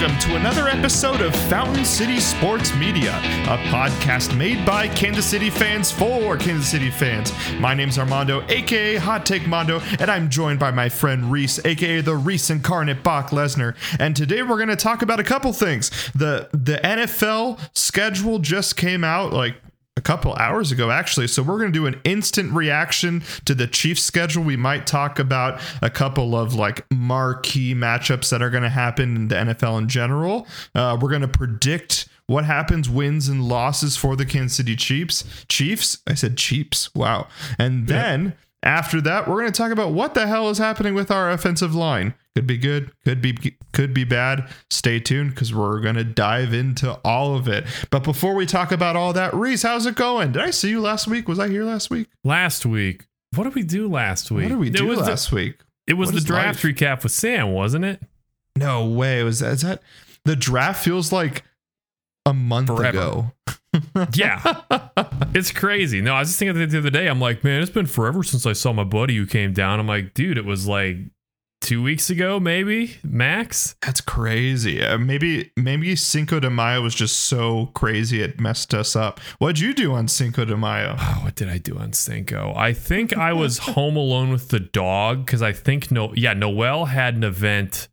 welcome to another episode of Fountain City Sports Media, a podcast made by Kansas City fans for Kansas City fans. My name's Armando, aka Hot Take Mondo, and I'm joined by my friend Rhys, aka the Rhys incarnate Brock Lesnar. And today we're going to talk about a couple things. The the NFL schedule just came out like a couple hours ago actually. So we're going to do an instant reaction to the chiefs schedule. We might talk about a couple of like marquee matchups that are going to happen in the nfl in general. Uh, we're going to predict what happens wins and losses for the kansas city chiefs chiefs? I said chiefs. Wow. And then after that we're going to talk about what the hell is happening with our offensive line. Could be good could be could be bad stay tuned because we're going to dive into all of it but before we talk about all that rhys how's it going did i see you last week was i here last week Last week, what did we do last week? what did we do was the- last week it was What the draft life? recap with Sam, wasn't it? no way was that is that the draft feels like a month Forever. ago Yeah, it's crazy. No, I was just thinking the other day. I'm like, man, it's been forever since I saw my buddy who came down. I'm like, dude, it was like two weeks ago, maybe max. that's crazy uh, maybe maybe cinco de mayo was just so crazy it messed us up what'd you do on cinco de mayo Oh, what did I do on Cinco? I think I was home alone with the dog because I think no, yeah, Noelle had an event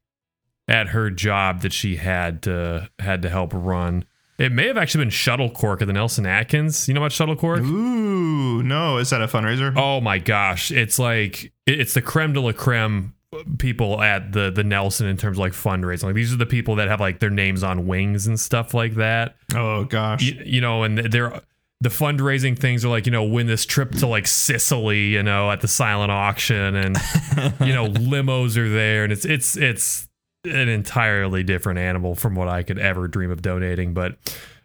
at her job that she had to had to help run. It may have actually been Shuttle Cork at the Nelson Atkins. You know about Shuttle Cork? ooh no is that a fundraiser Oh my gosh, it's like it's the creme de la creme people at the the Nelson in terms of like fundraising. Like these are the people that have like their names on wings and stuff like that. oh gosh You, you know, and they're the fundraising things are like you know win this trip to like Sicily, you know, at the silent auction, and you know limos are there, and it's it's it's an entirely different animal from what I could ever dream of donating. But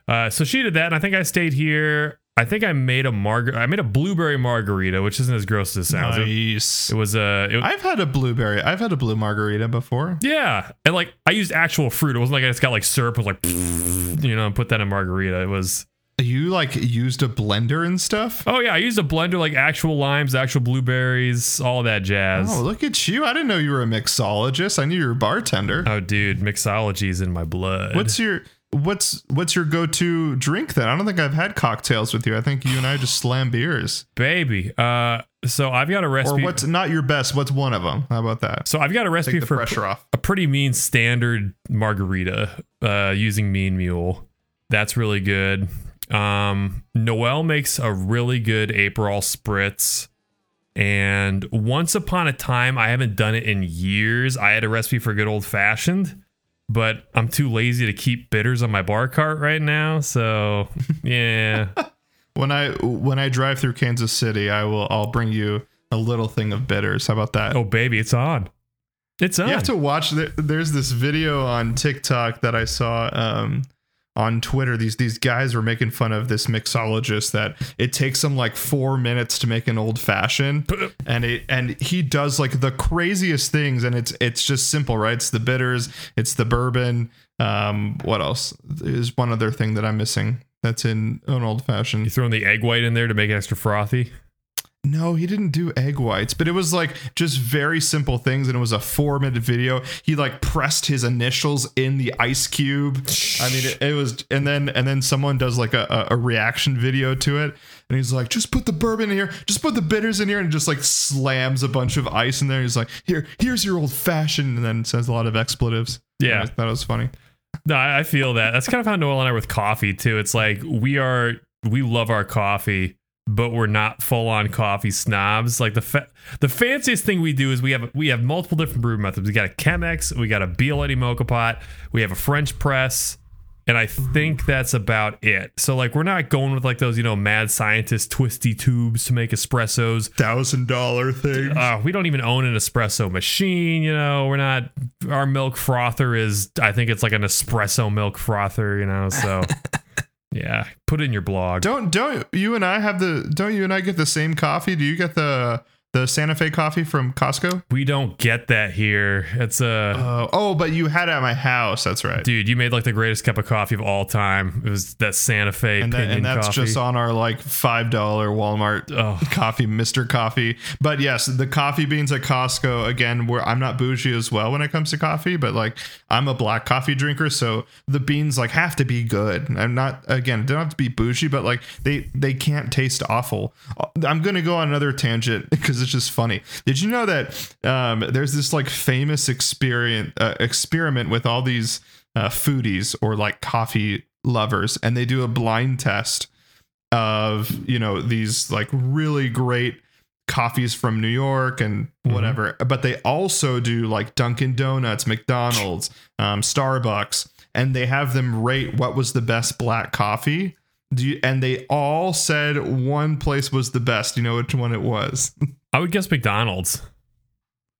uh, so she did that, and I think I stayed here. I think I made a margar I made a blueberry margarita, which isn't as gross as it sounds. It, nice it was a it, I've had a blueberry. I've had a blue margarita before. yeah, and like I used actual fruit. It wasn't like I just got like syrup. It was like you know, and put that in margarita. It was You like used a blender and stuff? oh yeah, I used a blender like actual limes, actual blueberries, all that jazz. Oh, look at you. I didn't know you were a mixologist. I knew you were a bartender. Oh, dude, mixology is in my blood. What's your what's what's your go-to drink then? I don't think I've had cocktails with you. I think you and I just slam beers. baby? Uh, so I've got a recipe. Or what's not your best? What's one of them? How about that? so I've got a recipe for pressure off. a pretty mean standard margarita uh, using Mean Mule. That's really good. Um, Noel makes a really good Aperol spritz. And once upon a time, I haven't done it in years. I had a recipe for good old fashioned, but I'm too lazy to keep bitters on my bar cart right now. So, yeah. When I when I drive through Kansas City, I will I'll bring you a little thing of bitters. How about that? oh, baby, it's on. It's on. You have to watch. The, there's this video on TikTok that I saw um, on Twitter. These these guys were making fun of this mixologist that it takes him like four minutes to make an old fashioned, and it and he does like the craziest things, and it's it's just simple, right? It's the bitters, it's the bourbon. Um, what else? is one other thing that I'm missing. That's in an old fashioned. you throwing the egg white in there to make it extra frothy. No, he didn't do egg whites, but it was like just very simple things, and it was a four minute video. He like pressed his initials in the ice cube. I mean, it, it was, and then and then someone does like a, a, reaction video to it, and he's like, just put the bourbon in here, just put the bitters in here, and just like slams a bunch of ice in there. He's like, here, here's your old fashioned, and then says a lot of expletives. Yeah. I thought it was funny. No, I I feel that. That's kind of how Noel and I are with coffee too. It's like we are we love our coffee, but we're not full on coffee snobs. Like the fa- the fanciest thing we do is we have we have multiple different brew methods. We got a Chemex, we got a Bialetti moka pot, we have a French press, and I think that's about it. So like we're not going with like those you know mad scientist twisty tubes to make espressos. Thousand dollar thing. Uh, we don't even own an espresso machine. You know, we're not. Our milk frother is. I think it's like an espresso milk frother. You know, so yeah, put it in your blog. Don't don't you and I have the don't you and I get the same coffee? Do you get the The Santa Fe coffee from Costco. We don't get that here. It's a Uh, oh, but you had it at my house. That's right. dude. You made like the greatest cup of coffee of all time. It was that Santa Fe and, that, and that's coffee. just on our like five dollar Walmart Oh. coffee, Mister Coffee. But yes, the coffee beans at Costco again. Where I'm not bougie as well when it comes to coffee, but like I'm a black coffee drinker, so the beans like have to be good. I'm not again don't have to be bougie, but like they they can't taste awful. I'm gonna go on another tangent because it's just funny. Did you know that um, there's this like famous experience uh, experiment with all these uh, foodies or like coffee lovers, and they do a blind test of you know these like really great coffees from New York and whatever, but they also do like Dunkin' Donuts, McDonald's, um, Starbucks, and they have them rate what was the best black coffee. Do you, and they all said one place was the best. You know which one it was? I would guess McDonald's.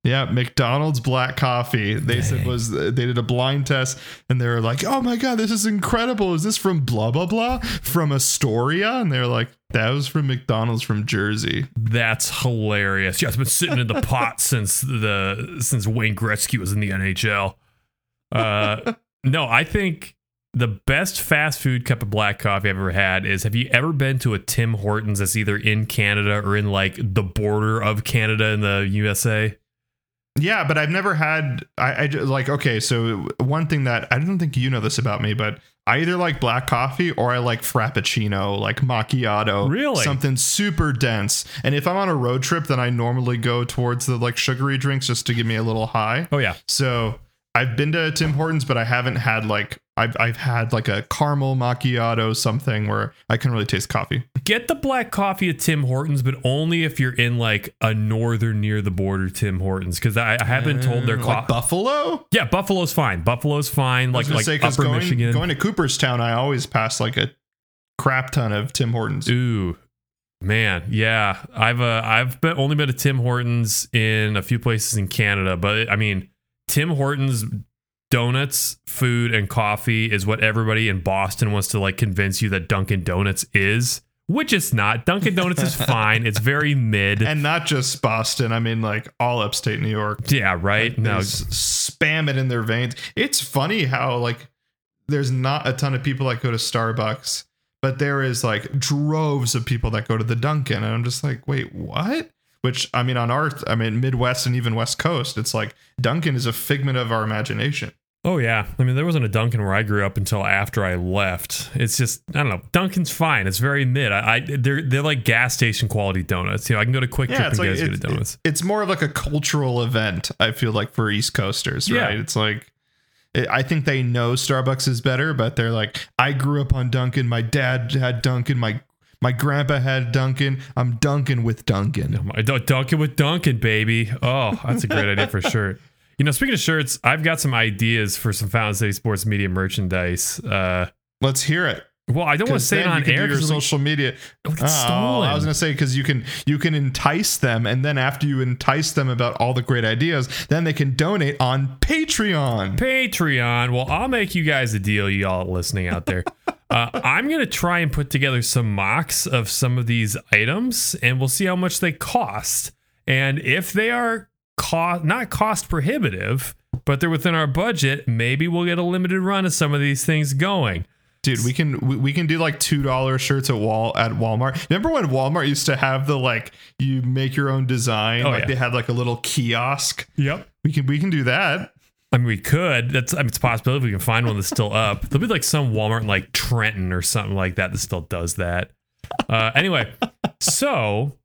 Yeah, McDonald's black coffee. They said was they did a blind test and they were like, "Oh my god, this is incredible! Is this from blah blah blah from Astoria?" And they're like, "That was from McDonald's from Jersey." That's hilarious. Yeah, it's been sitting in the pot since the since Wayne Gretzky was in the NHL. Uh, no, I think the best fast food cup of black coffee I've ever had is. Have you ever been to a Tim Hortons that's either in Canada or in like the border of Canada in the USA? Yeah, but I've never had. I, I like okay. So one thing that I don't think you know this about me, but I either like black coffee or I like frappuccino, like macchiato, Really? something super dense. And if I'm on a road trip, then I normally go towards the like sugary drinks just to give me a little high. Oh yeah, So I've been to Tim Hortons, but I haven't had like I've I've had like a caramel macchiato something where I can really taste coffee. get the black coffee at Tim Hortons, but only if you're in like a northern near the border Tim Hortons, because I, I have been told their like coffee. Buffalo. yeah, Buffalo's fine. Buffalo's fine. Like like say Upper going Michigan. going to Cooperstown, I always pass like a crap ton of Tim Hortons. Ooh, man, yeah. I've uh, I've been only been to Tim Hortons in a few places in Canada, but I mean, Tim Hortons donuts, food, and coffee is what everybody in Boston wants to like convince you that Dunkin' Donuts is, which it's not. Dunkin' Donuts is fine. It's very mid. And not just Boston. I mean, like all upstate New York. yeah, right. No, spam it in their veins. It's funny how like there's not a ton of people that go to Starbucks, but there is like droves of people that go to the Dunkin', and I'm just like, wait, what? Which I mean, on our, I mean, Midwest and even West Coast, it's like Dunkin' is a figment of our imagination. Oh yeah, I mean there wasn't a Dunkin' where I grew up until after I left. It's just I don't know. Dunkin's fine. It's very mid. I, I they're they're like gas station quality donuts. You know, I can go to QuikTrip and get like good it's, donuts. it's more of like a cultural event. I feel like for East Coasters, Yeah. right? It's like it, I think they know Starbucks is better, but they're like, I grew up on Dunkin'. My dad had Dunkin'. My my grandpa had Dunkin'. I'm Dunkin' with Dunkin'. Oh my Dun- Dunkin' with Dunkin', baby. Oh, that's a great idea for sure. You know, speaking of shirts, I've got some ideas for some Fountain City Sports Media merchandise. Uh, Let's hear it. well, I don't want to say it on you air. your social media. it'll Oh, stolen. I was gonna say because you can you can entice them, and then after you entice them about all the great ideas, then they can donate on Patreon. Patreon. Well, I'll make you guys a deal, y'all listening out there. uh, I'm going to try and put together some mocks of some of these items, and we'll see how much they cost. And if they are cost not cost prohibitive, but they're within our budget, maybe we'll get a limited run of some of these things going. Dude, we can we, we can do like two dollar shirts at wall at Walmart. Remember when Walmart used to have the like you make your own design? Oh, like yeah. they had like a little kiosk. Yep. We can we can do that. I mean, we could. That's I mean, it's a possibility we can find one that's still up. There'll be like some Walmart in like Trenton or something like that that still does that. Uh, anyway, so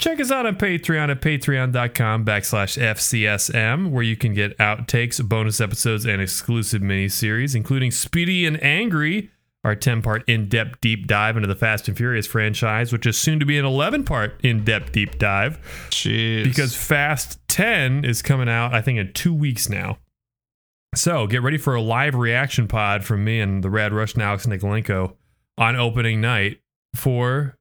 check us out on Patreon at patreon.com backslash FCSM, where you can get outtakes, bonus episodes, and exclusive miniseries, including Speedy and Angry, our 10 part in depth deep dive into the Fast and Furious franchise, which is soon to be an 11 part in depth deep dive Jeez. because Fast 10 is coming out, I think, in two weeks now. So get ready for a live reaction pod from me and the Rad Rush and Alex Nikolenko on opening night for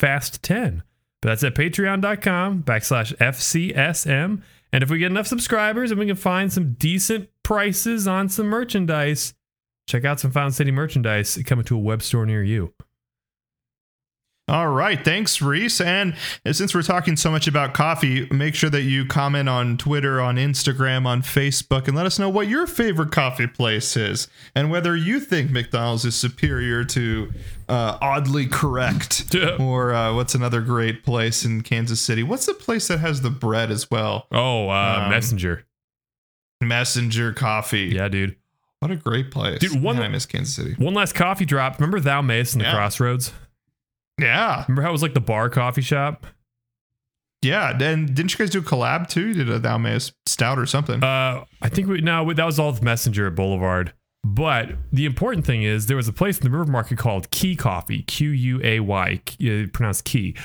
Fast 10. But that's at patreon.com backslash FCSM. And if we get enough subscribers and we can find some decent prices on some merchandise, check out some Found City merchandise coming to a web store near you. All right. Thanks, Rhys. And since we're talking so much about coffee, make sure that you comment on Twitter, on Instagram, on Facebook, and let us know what your favorite coffee place is and whether you think McDonald's is superior to uh, Oddly Correct or uh, what's another great place in Kansas City? What's the place that has the bread as well? Oh, uh, Um, Messenger. Messenger Coffee. Yeah, dude. What a great place. Dude, one- Man, I miss Kansas City. One last coffee drop. Remember Thou Mayest in the Yeah. Crossroads? Yeah. Remember how it was like the bar coffee shop? Yeah. And didn't you guys do a collab too? You did a Thou Mayest Stout or something. Uh, I think we no, that was all the Messenger at Boulevard. But the important thing is there was a place in the River Market called Quay Coffee, Q U A Y, uh, pronounced Key.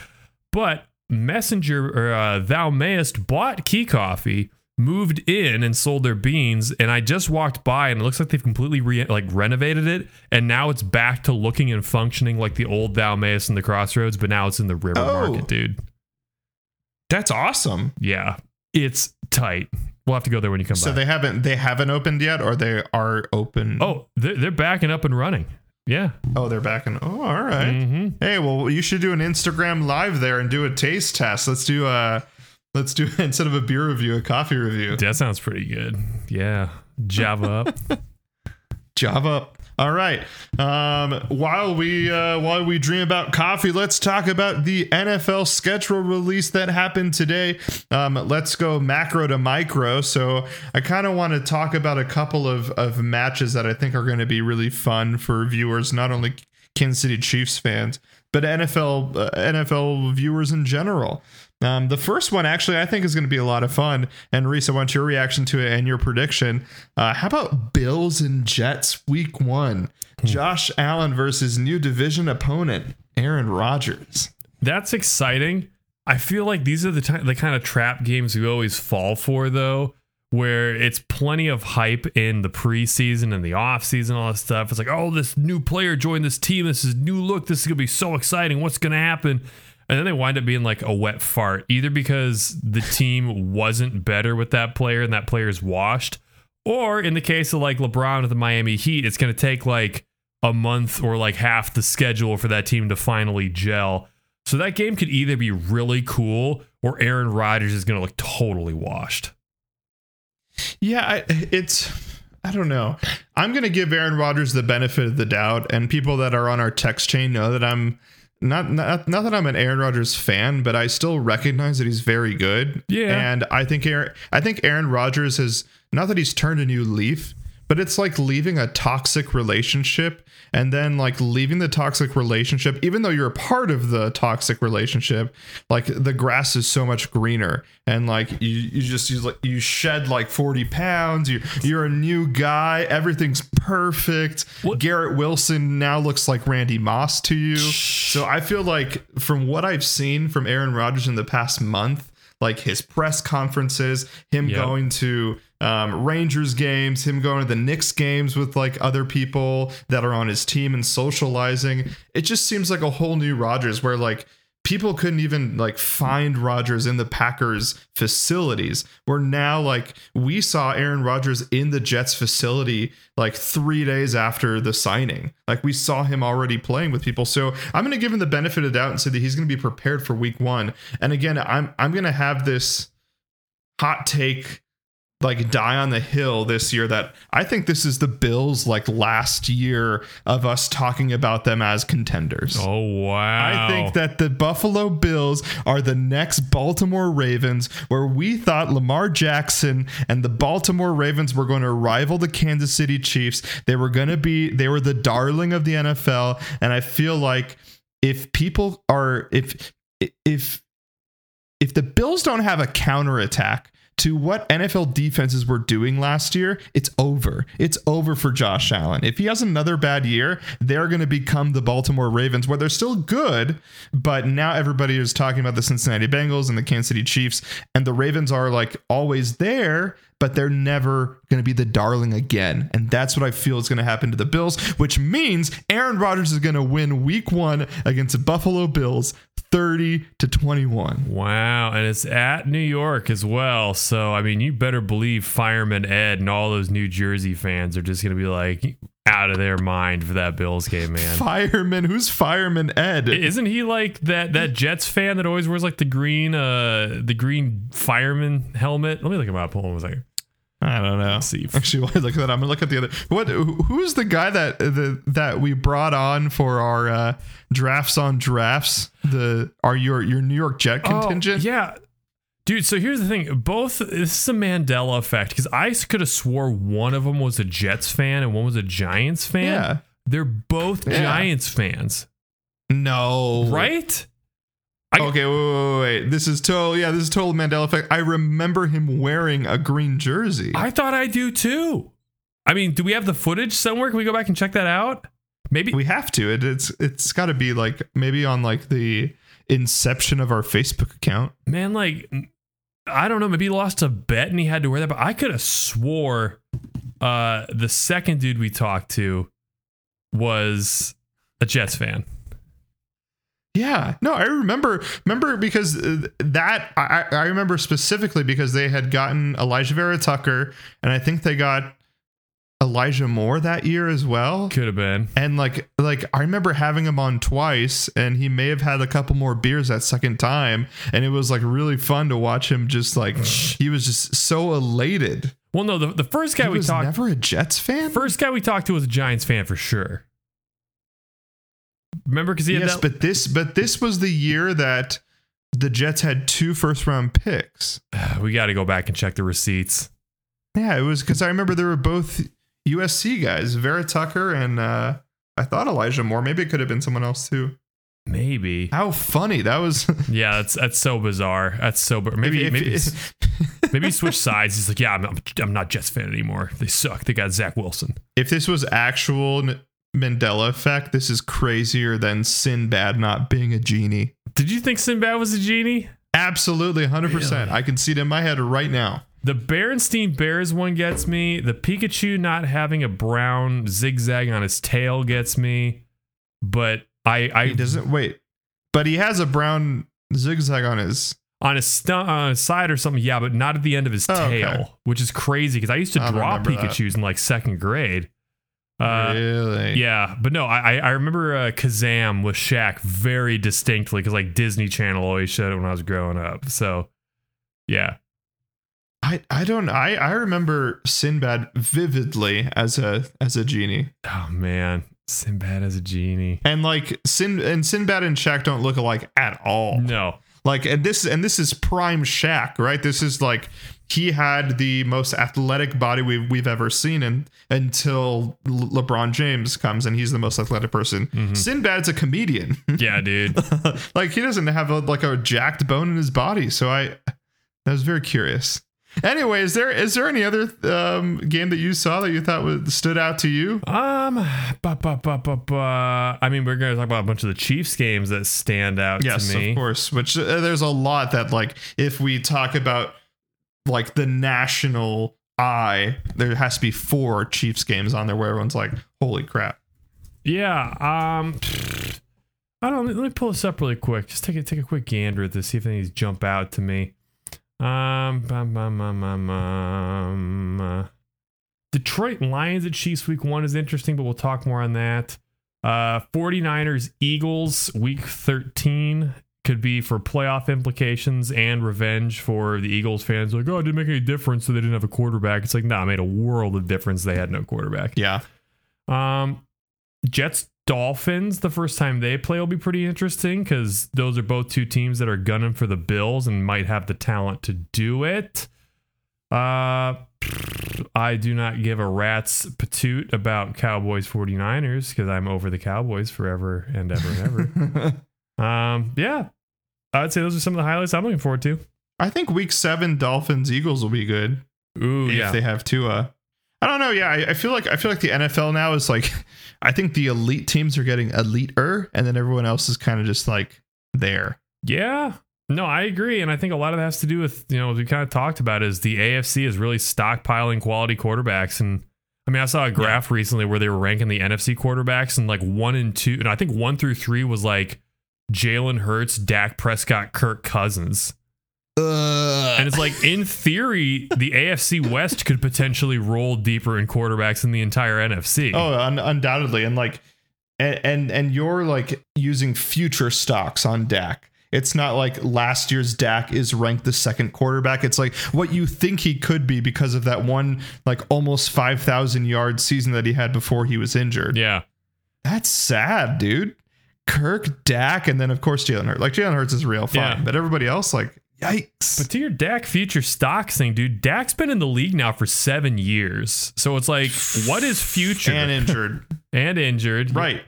But Messenger or uh, Thou Mayest bought Quay Coffee, moved in and sold their beans, and I just walked by and it looks like they've completely re- like renovated it, and now it's back to looking and functioning like the old Mayest in the Crossroads, but now it's in the River Oh. Market, dude. That's awesome. Yeah, it's tight. We'll have to go there when you come So by. they haven't they haven't opened yet, or they are open. Oh, they're, they're backing up and running. Yeah. oh, they're back in. Oh, all right. hmm Hey, well, you should do an Instagram live there and do a taste test. Let's do a let's do instead of a beer review, a coffee review. That sounds pretty good. Yeah. Java up. Java up. All right. Um, while we uh, while we dream about coffee, let's talk about the NFL schedule release that happened today. Um, let's go macro to micro. So I kind of want to talk about a couple of of matches that I think are going to be really fun for viewers, not only Kansas City Chiefs fans, but NFL uh, NFL viewers in general. Um, the first one actually I think is going to be a lot of fun. And Rhys, I want your reaction to it and your prediction. Uh, how about Bills and Jets Week One? Josh Allen versus new division opponent Aaron Rodgers. That's exciting. I feel like these are the ti- the kind of trap games we always fall for though, where it's plenty of hype in the preseason and the offseason, all that stuff. It's like, oh, this new player joined this team. This is new look. This is gonna be so exciting. What's gonna happen? And then they wind up being like a wet fart, either because the team wasn't better with that player and that player is washed, or in the case of like LeBron with the Miami Heat, it's gonna take like a month or like half the schedule for that team to finally gel. So that game could either be really cool or Aaron Rodgers is going to look totally washed. Yeah, I, it's I don't know. I'm going to give Aaron Rodgers the benefit of the doubt, and people that are on our text chain know that I'm not not not that I'm an Aaron Rodgers fan, but I still recognize that he's very good. Yeah. and I think Aaron I think Aaron Rodgers has not that he's turned a new leaf. But it's like leaving a toxic relationship and then like leaving the toxic relationship, even though you're a part of the toxic relationship, like the grass is so much greener. And like you, you just you like you shed like 40 pounds, you you're a new guy, everything's perfect. What- Garrett Wilson now looks like Randy Moss to you. So I feel like from what I've seen from Aaron Rodgers in the past month, like his press conferences, him Yep. going to um, Rangers games, him going to the Knicks games with like other people that are on his team and socializing. It just seems like a whole new Rodgers where like people couldn't even like find Rodgers in the Packers facilities. Where now like we saw Aaron Rodgers in the Jets facility like 3 days after the signing. Like we saw him already playing with people. So I'm going to give him the benefit of the doubt and say that he's going to be prepared for week 1. And again, I'm I'm going to have this hot take like die on the hill this year that I think this is the Bills like last year of us talking about them as contenders. Oh, wow. I think that the Buffalo Bills are the next Baltimore Ravens, where we thought Lamar Jackson and the Baltimore Ravens were going to rival the Kansas City Chiefs. They were going to be, they were the darling of the NFL. And I feel like if people are, if, if, if the Bills don't have a counterattack to what NFL defenses were doing last year, it's over. It's over for Josh Allen. If he has another bad year, they're going to become the Baltimore Ravens, where they're still good, but now everybody is talking about the Cincinnati Bengals and the Kansas City Chiefs, and the Ravens are like always there, but they're never going to be the darling again. And that's what I feel is going to happen to the Bills, which means Aaron Rodgers is going to win week one against the Buffalo Bills 30 to 21. Wow. And it's at New York as well. So, I mean, you better believe Fireman Ed and all those New Jersey fans are just going to be like, out of their mind for that Bills game, man. Fireman, who's Fireman Ed? Isn't he like that that Jets fan that always wears like the green uh the green fireman helmet? Let me look him up. Hold on a second. I don't know. Let's see. Actually, while I look at that, I'm gonna look at the other. What? Who's the guy that the that we brought on for our uh, drafts on drafts? The are your your New York Jet contingent? Oh, yeah. Dude, so here's the thing. Both this is a Mandela effect because I could have swore one of them was a Jets fan and one was a Giants fan. Yeah. They're both Yeah. Giants fans, No. right? I- Okay. Wait, wait, wait, wait. This is total. Yeah. This is total Mandela effect. I remember him wearing a green jersey. I thought I do too. I mean, do we have the footage somewhere? Can we go back and check that out? Maybe. we have to. It, it's it's got to be like maybe on like the inception of our Facebook account. man, like I don't know, maybe he lost a bet and he had to wear that, but I could have swore uh the second dude we talked to was a Jets fan. Yeah, no, I remember. Remember because uh, that I, I remember specifically because they had gotten Alijah Vera Tucker, and I think they got Elijah Moore that year as well. Could have been. And like, like I remember having him on twice, and he may have had a couple more beers that second time, and it was like really fun to watch him. Just like he was just so elated. Well, no, the, the first guy he we was talked never a Jets fan. first guy we talked to was a Giants fan for sure. Remember because he had yes, that but this, but this was the year that the Jets had two first round picks. we got to go back and check the receipts. Yeah, it was because I remember they were both USC guys, Vera Tucker and uh, I thought Elijah Moore. Maybe it could have been someone else too. Maybe. How funny that was! Yeah, that's that's so bizarre. That's so bizarre. Maybe If- maybe if- maybe he switched sides. He's like, yeah, I'm, I'm, I'm not Jets fan anymore. They suck. They got Zach Wilson. if this was actual Mandela effect, this is crazier than Sinbad not being a genie. Did you think Sinbad was a genie? Absolutely, hundred percent. Really? I can see it in my head right now. The Berenstein Bears one gets me. The Pikachu not having a brown zigzag on his tail gets me. But I, I He doesn't wait, but he has a brown zigzag on his. on his stu- on his side or something. Yeah, but not at the end of his Oh, okay. tail, which is crazy because I used to I draw remember that. Pikachu's in like second grade. Uh, really? Yeah, but no, I I- I remember uh, Kazam with Shaq very distinctly because like Disney Channel always showed it when I was growing up. So, yeah, I, I don't I, I remember Sinbad vividly as a as a genie. oh man, Sinbad as a genie. And like Sin and Sinbad and Shaq don't look alike at all. No, Like and this and this is prime Shaq, right? This is like he had the most athletic body we've we've ever seen and until LeBron James comes and he's the most athletic person. Mm-hmm. Sinbad's a comedian. yeah, dude. like he doesn't have a, like a jacked bone in his body. So I I was very curious. Anyway, is there is there any other um, game that you saw that you thought was, stood out to you? Um. I mean, we're gonna talk about a bunch of the Chiefs games that stand out Yes, to me. of course. Which uh, there's a lot that like if we talk about like the national eye, there has to be four Chiefs games on there where everyone's like, "Holy crap!" Yeah. Um, I don't. Let me pull this up really quick. Just take a take a quick gander at this. See if any jump out to me. Um, bum, bum, bum, uh, Detroit Lions at Chiefs week one is interesting, but we'll talk more on that. Uh, 49ers Eagles week 13 could be for playoff implications and revenge for the Eagles fans. Like, oh, it didn't make any difference, so they didn't have a quarterback. It's like, nah, it made a world of difference. They had no quarterback. Yeah, Um, Jets Dolphins, the first time they play will be pretty interesting because those are both two teams that are gunning for the Bills and might have the talent to do it. Uh, I do not give a rat's patoot about Cowboys 49ers because I'm over the Cowboys forever and ever and ever. um, yeah, I would say those are some of the highlights I'm looking forward to. I think Week Seven Dolphins Eagles will be good Ooh, if yeah. they have Tua. I don't know. Yeah, I, I feel like I feel like the NFL now is like, I think the elite teams are getting elite-er, and then everyone else is kind of just like there. Yeah. No, I agree. And I think a lot of that has to do with, you know, we kind of talked about is the AFC is really stockpiling quality quarterbacks. And I mean, I saw a graph recently where they were ranking the NFC quarterbacks and like one and two, and I think one through three was like Jalen Hurts, Dak Prescott, Kirk Cousins. Ugh. And it's like, in theory, the AFC West could potentially roll deeper in quarterbacks than the entire NFC. Oh, un- undoubtedly, and like, and, and and you're like using future stocks on Dak. It's not like last year's Dak is ranked the second quarterback. It's like what you think he could be because of that one like almost five thousand yard season that he had before he was injured. Yeah. That's sad, dude. Kirk, Dak, and then of course Jalen Hurts. Like Jalen Hurts is real fun, Yeah. but everybody else, like, yikes. But to your Dak future stocks thing, dude, Dak's been in the league now for seven years. So it's like, what is future? and injured, and injured. right?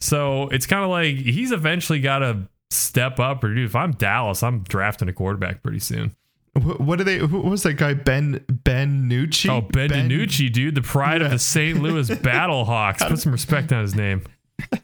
So it's kind of like he's eventually got to step up. Or dude, if I'm Dallas, I'm drafting a quarterback pretty soon. What, what do they? Who what was that guy? Ben Ben Nucci. Oh, Ben, DiNucci, dude, the pride of the St. Louis Battlehawks. Put some respect on his name.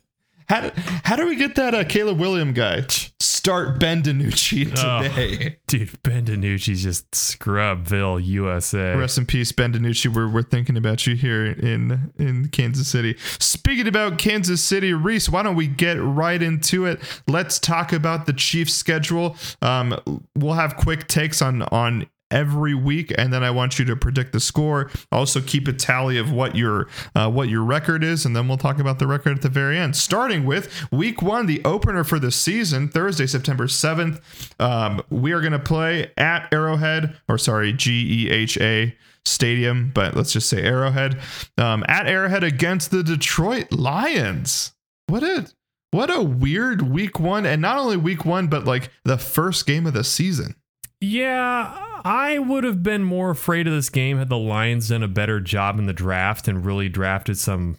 How do, how do we get that uh, Caleb William guy? Start Ben DiNucci Oh. today. Dude, Ben DiNucci's just Scrubville, USA. Rest in peace, Ben DiNucci. We're, we're thinking about you here in in Kansas City. Speaking about Kansas City, Rhys, why don't we get right into it? Let's talk about the Chiefs' schedule. Um, we'll have quick takes on on every week, and then I want you to predict the score. Also, keep a tally of what your uh, what your record is, and then we'll talk about the record at the very end. Starting with Week One, the opener for the season, Thursday, September seventh. Um, we are going to play at Arrowhead, or sorry, G E H A Stadium, but let's just say Arrowhead. Um, at Arrowhead against the Detroit Lions. What a what a weird Week One, and not only Week One, but like the first game of the season. Yeah, I would have been more afraid of this game had the Lions done a better job in the draft and really drafted some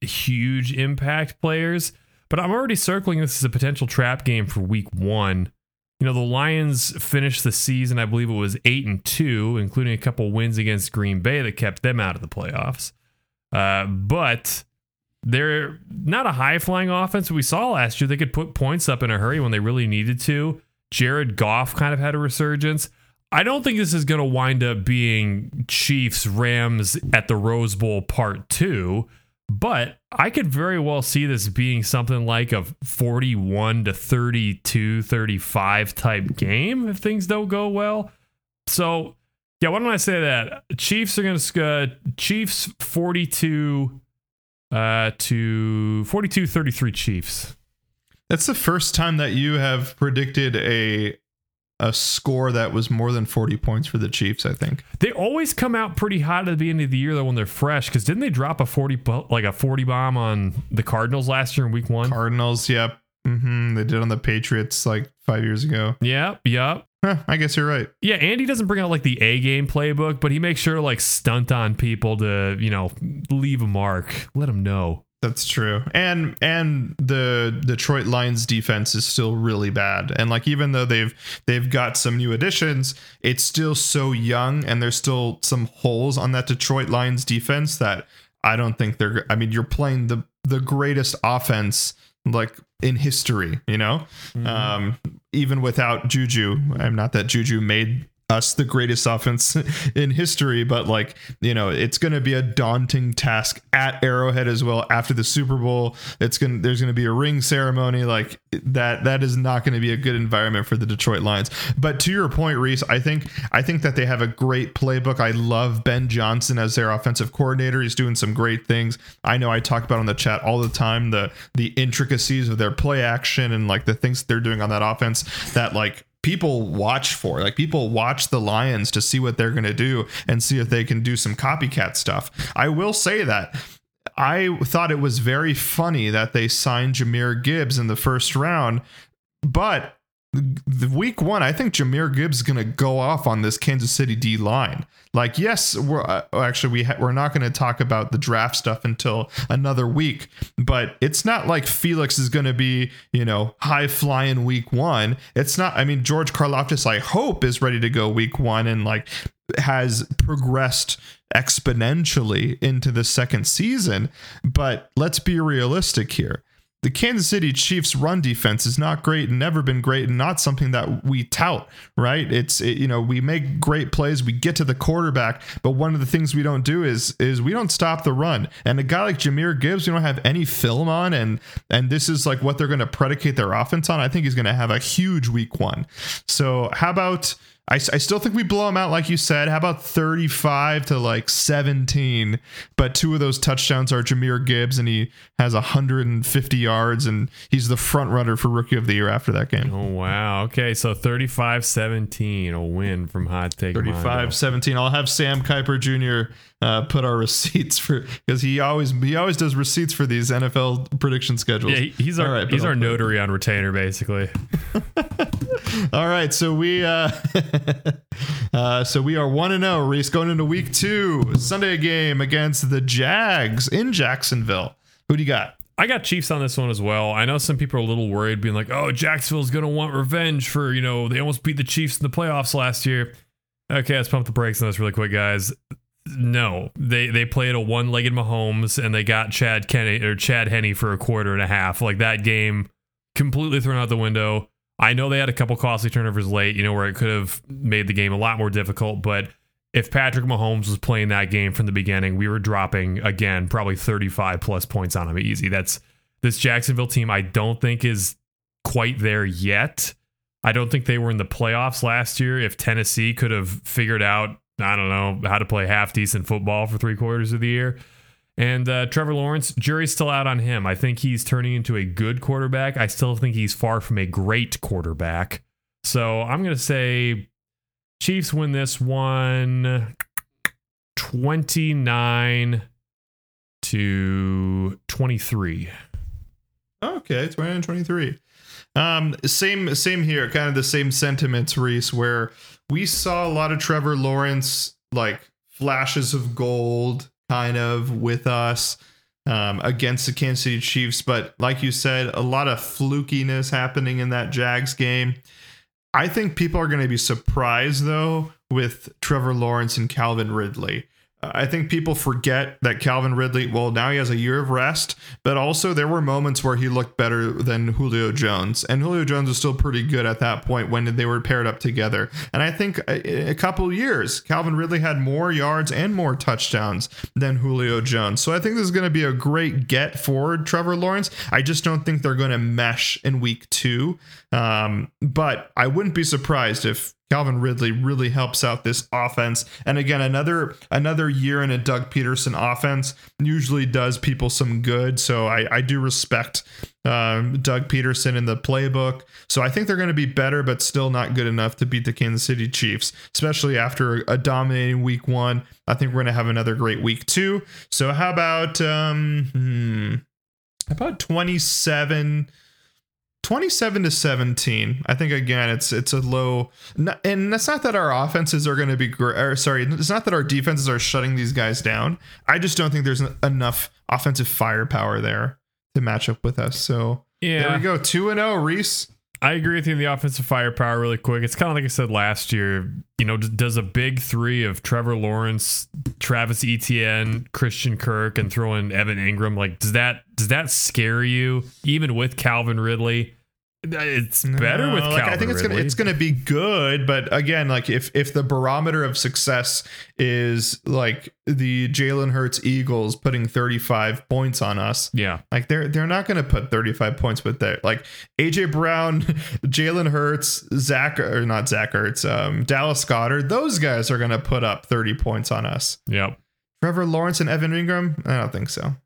huge impact players. But I'm already circling this as a potential trap game for week one. You know, the Lions finished the season, I believe it was eight and two, including a couple wins against Green Bay that kept them out of the playoffs. Uh, but they're not a high flying offense. We saw last year they could put points up in a hurry when they really needed to. Jared Goff kind of had a resurgence. I don't think this is going to wind up being Chiefs Rams at the Rose Bowl part two, but I could very well see this being something like a 41 to 32, 35 type game if things don't go well. So, yeah, why don't I say that? Chiefs are going to, uh, Chiefs 42 uh, to 42 33 Chiefs. That's the first time that you have predicted a a score that was more than 40 points for the Chiefs, I think. They always come out pretty hot at the beginning of the year though when they're fresh. Because didn't they drop a forty like a forty bomb on the Cardinals last year in Week One? Cardinals, yep. hmm They did on the Patriots like five years ago. yep, yep, Huh, I guess you're right. yeah. Andy doesn't bring out like the A game playbook, but he makes sure to like stunt on people to you know leave a mark, let them know. That's true. And and the Detroit Lions defense is still really bad. And like even though they've they've got some new additions, it's still so young and there's still some holes on that Detroit Lions defense that I don't think they're I mean you're playing the the greatest offense like in history, you know? Um even without Juju. I'm not that Juju made us the greatest offense in history, but like, you know, it's going to be a daunting task at Arrowhead as well after the Super Bowl. It's going to there's going to be a ring ceremony like that that is not going to be a good environment for the Detroit Lions. But to your point, Rhys, I think I think that they have a great playbook. I love Ben Johnson as their offensive coordinator. He's doing some great things. I know I talk about on the chat all the time the the intricacies of their play action and like the things they're doing on that offense that like people watch for. Like people watch the Lions to see what they're going to do and see if they can do some copycat stuff. I will say that I thought it was very funny that they signed Jahmyr Gibbs in the first round, but the week one, I think Jahmyr Gibbs is going to go off on this Kansas City D line. Like, yes, we're uh, actually we ha- we're not going to talk about the draft stuff until another week, but it's not like Felix is going to be you know high flying week one. It's not. I mean, George Karlaftis, I hope, is ready to go week one and like has progressed exponentially into the second season. But let's be realistic here the Kansas City Chiefs run defense is not great and never been great and not something that we tout, right? It's it, you know, we make great plays, we get to the quarterback, but one of the things we don't do is is we don't stop the run. And a guy like Jahmyr Gibbs, we don't have any film on and and this is like what they're going to predicate their offense on. I think he's going to have a huge week 1. So, how about I, I still think we blow them out, like you said. How about 35 to like 17? But two of those touchdowns are Jahmyr Gibbs, and he has 150 yards, and he's the front runner for Rookie of the Year after that game. Oh, wow. Okay, so 35 17, a win from Hot Take. 35 17. I'll have Sam Kiper Jr. Uh, put our receipts for because he always he always does receipts for these NFL prediction schedules. Yeah, he's our right, he's our notary on retainer basically. All right, so we uh, uh so we are one and zero. Oh, Rhys going into week two, Sunday game against the Jags in Jacksonville. Who do you got? I got Chiefs on this one as well. I know some people are a little worried, being like, "Oh, Jacksonville's going to want revenge for you know they almost beat the Chiefs in the playoffs last year." Okay, let's pump the brakes on this really quick, guys. No, they they played a one-legged Mahomes and they got Chad Kenny or Chad Henne for a quarter and a half. Like that game, completely thrown out the window. I know they had a couple costly turnovers late, you know, where it could have made the game a lot more difficult. But if Patrick Mahomes was playing that game from the beginning, we were dropping again probably 35 plus points on him easy. That's this Jacksonville team. I don't think is quite there yet. I don't think they were in the playoffs last year. If Tennessee could have figured out, I don't know, how to play half decent football for three quarters of the year, and uh, Trevor Lawrence, jury's still out on him. I think he's turning into a good quarterback. I still think he's far from a great quarterback. So I'm going to say Chiefs win this one 29 to 23. Okay, 29 23. Um, same same here, kind of the same sentiments, Rhys, where we saw a lot of Trevor Lawrence like flashes of gold kind of with us um, against the Kansas City Chiefs. But like you said, a lot of flukiness happening in that Jags game. I think people are going to be surprised though with Trevor Lawrence and Calvin Ridley. I think people forget that Calvin Ridley, well, now he has a year of rest, but also there were moments where he looked better than Julio Jones. And Julio Jones was still pretty good at that point when they were paired up together. And I think a, a couple years, Calvin Ridley had more yards and more touchdowns than Julio Jones. So I think this is going to be a great get for Trevor Lawrence. I just don't think they're going to mesh in week two. Um, but I wouldn't be surprised if Calvin Ridley really helps out this offense. And again, another another year in a Doug Pederson offense usually does people some good. So I, I do respect um, Doug Pederson in the playbook. So I think they're going to be better, but still not good enough to beat the Kansas City Chiefs, especially after a dominating week one. I think we're going to have another great week two. So how about um, hmm, about 27- 27 to 17 i think again it's it's a low and that's not that our offenses are going to be or sorry it's not that our defenses are shutting these guys down. I just don't think there's enough offensive firepower there to match up with us. So yeah there we go. 2 and 0 rhys I agree with you in the offensive firepower really quick. It's kind of like I said last year. You know, does a big three of Trevor Lawrence, Travis Etienne, Christian Kirk, and throw in Evan Engram like does that does that scare you? Even with Calvin Ridley, it's better no, with like, Calvin I think it's Ridley. gonna it's gonna be good, but again, like if if the barometer of success is like the Jalen Hurts Eagles putting 35 points on us, yeah, like they're they're not gonna put 35 points, but they like AJ Brown, Jalen Hurts, Zach or not Zach Ertz, um, Dallas Goedert, those guys are gonna put up 30 points on us. Yep. Trevor Lawrence and Evan Engram, I don't think so.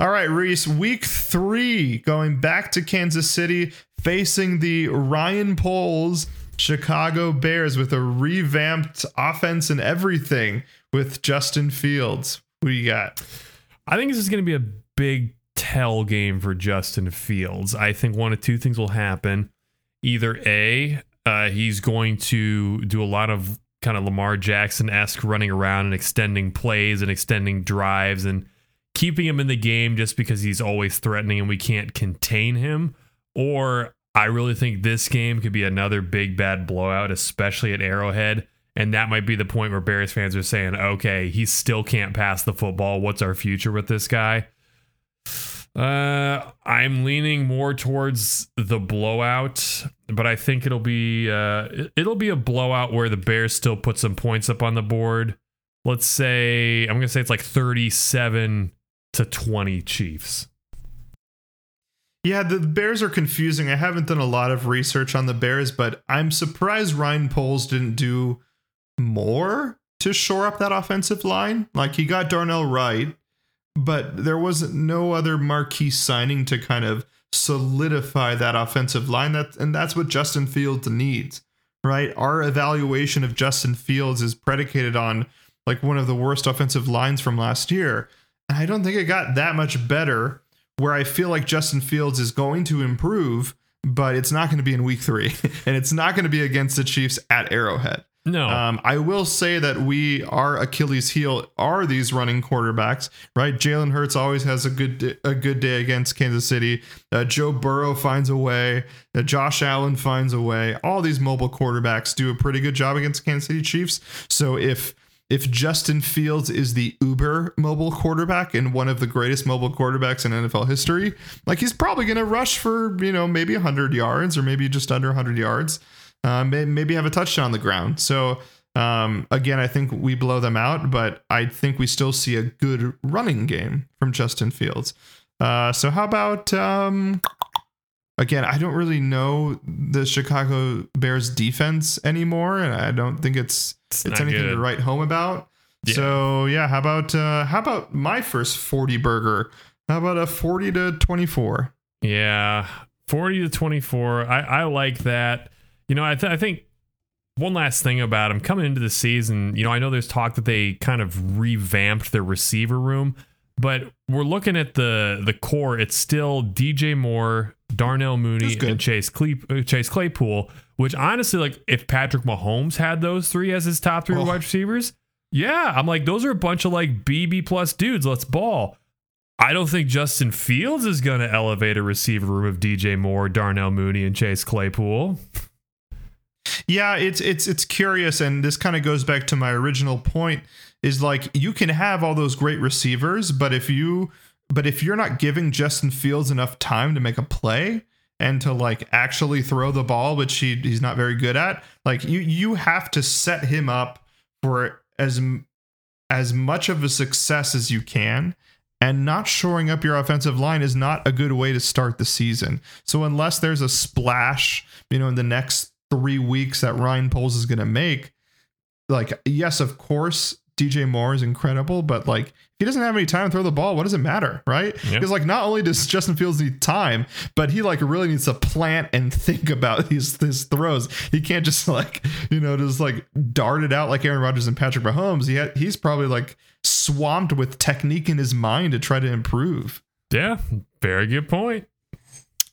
All right, Rhys, week three, going back to Kansas City, facing the Ryan Poles Chicago Bears with a revamped offense and everything with Justin Fields. Who do you got? I think this is going to be a big tell game for Justin Fields. I think one of two things will happen. Either A, uh, he's going to do a lot of kind of Lamar Jackson esque running around and extending plays and extending drives and keeping him in the game just because he's always threatening and we can't contain him, or I really think this game could be another big bad blowout, especially at Arrowhead. And that might be the point where Bears fans are saying, okay, he still can't pass the football. What's our future with this guy? Uh, I'm leaning more towards the blowout, but I think it'll be uh, it'll be a blowout where the Bears still put some points up on the board. Let's say I'm gonna say it's like 37 to 20 Chiefs. Yeah, the Bears are confusing. I haven't done a lot of research on the Bears, but I'm surprised Ryan Poles didn't do more to shore up that offensive line. Like he got Darnell Wright, but there was no other marquee signing to kind of solidify that offensive line. That and that's what Justin Fields needs, right? Our evaluation of Justin Fields is predicated on like one of the worst offensive lines from last year. And I don't think it got that much better where I feel like Justin Fields is going to improve, but it's not going to be in week three. and it's not going to be against the Chiefs at Arrowhead. No. Um, I will say that we our Achilles heel are these running quarterbacks, right? Jalen Hurts always has a good a good day against Kansas City. Uh, Joe Burrow finds a way. Uh, Josh Allen finds a way. All these mobile quarterbacks do a pretty good job against Kansas City Chiefs. So if if Justin Fields is the uber mobile quarterback and one of the greatest mobile quarterbacks in NFL history, like he's probably going to rush for, you know, maybe 100 yards or maybe just under 100 yards, uh, maybe have a touchdown on the ground. So, um, again, I think we blow them out, but I think we still see a good running game from Justin Fields. Uh, so, how about um, again, I don't really know the Chicago Bears defense anymore, and I don't think it's it's, it's anything good. to write home about. Yeah. So yeah, how about uh, how about my first forty burger? How about a forty to twenty four? Yeah, forty to twenty four. I I like that. You know, I th- I think one last thing about him coming into the season. You know, I know there's talk that they kind of revamped their receiver room. But we're looking at the the core. It's still DJ Moore, Darnell Mooney, and Chase Cle- Chase Claypool. Which honestly, like if Patrick Mahomes had those three as his top three oh. wide receivers, yeah, I'm like those are a bunch of like BB plus dudes. Let's ball. I don't think Justin Fields is going to elevate a receiver room of DJ Moore, Darnell Mooney, and Chase Claypool. Yeah, it's it's it's curious, and this kind of goes back to my original point is like you can have all those great receivers, but if you but if you're not giving Justin Fields enough time to make a play and to like actually throw the ball, which he, he's not very good at, like you you have to set him up for as as much of a success as you can. And not shoring up your offensive line is not a good way to start the season. So unless there's a splash, you know, in the next three weeks that Ryan Poles is going to make, like yes, of course, DJ Moore is incredible, but like he doesn't have any time to throw the ball. What does it matter, right? Because like not only does Justin Fields need time, but he like really needs to plant and think about these his throws. He can't just like you know just like dart it out like Aaron Rodgers and Patrick Mahomes. He ha- he's probably like swamped with technique in his mind to try to improve. Yeah, very good point.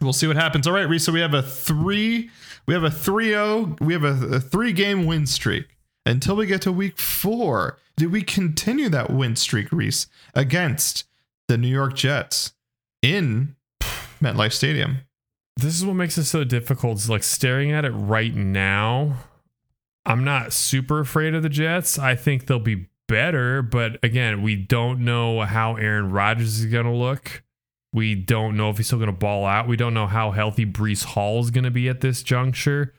We'll see what happens. All right, Rhys. So we have a three. We have a 3-0. We have a, a three game win streak until we get to week four. Do we continue that win streak, Rhys, against the New York Jets in MetLife Stadium? This is what makes it so difficult. Is like staring at it right now. I'm not super afraid of the Jets. I think they'll be better, but again, we don't know how Aaron Rodgers is going to look. We don't know if he's still going to ball out. We don't know how healthy Breece Hall is going to be at this juncture.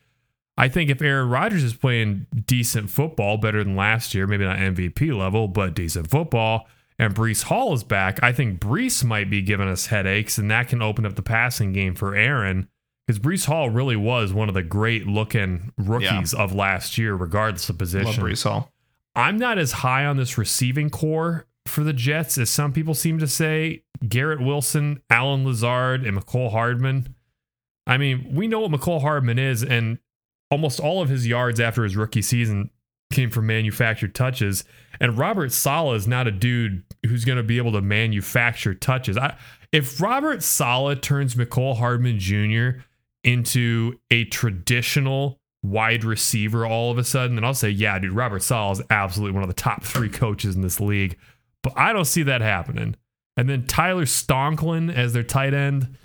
I think if Aaron Rodgers is playing decent football, better than last year, maybe not MVP level, but decent football, and Breece Hall is back, I think Breece might be giving us headaches, and that can open up the passing game for Aaron. Because Breece Hall really was one of the great looking rookies yeah. of last year, regardless of position. Love Breece Hall. I'm not as high on this receiving core for the Jets as some people seem to say. Garrett Wilson, Allen Lazard, and Mecole Hardman. I mean, we know what Mecole Hardman is, and almost all of his yards after his rookie season came from manufactured touches. And Robert Saleh is not a dude who's going to be able to manufacture touches. I, if Robert Saleh turns Mecole Hardman Jr. into a traditional wide receiver all of a sudden, then I'll say, yeah, dude, Robert Saleh is absolutely one of the top three coaches in this league. But I don't see that happening. And then Tyler Conklin as their tight end.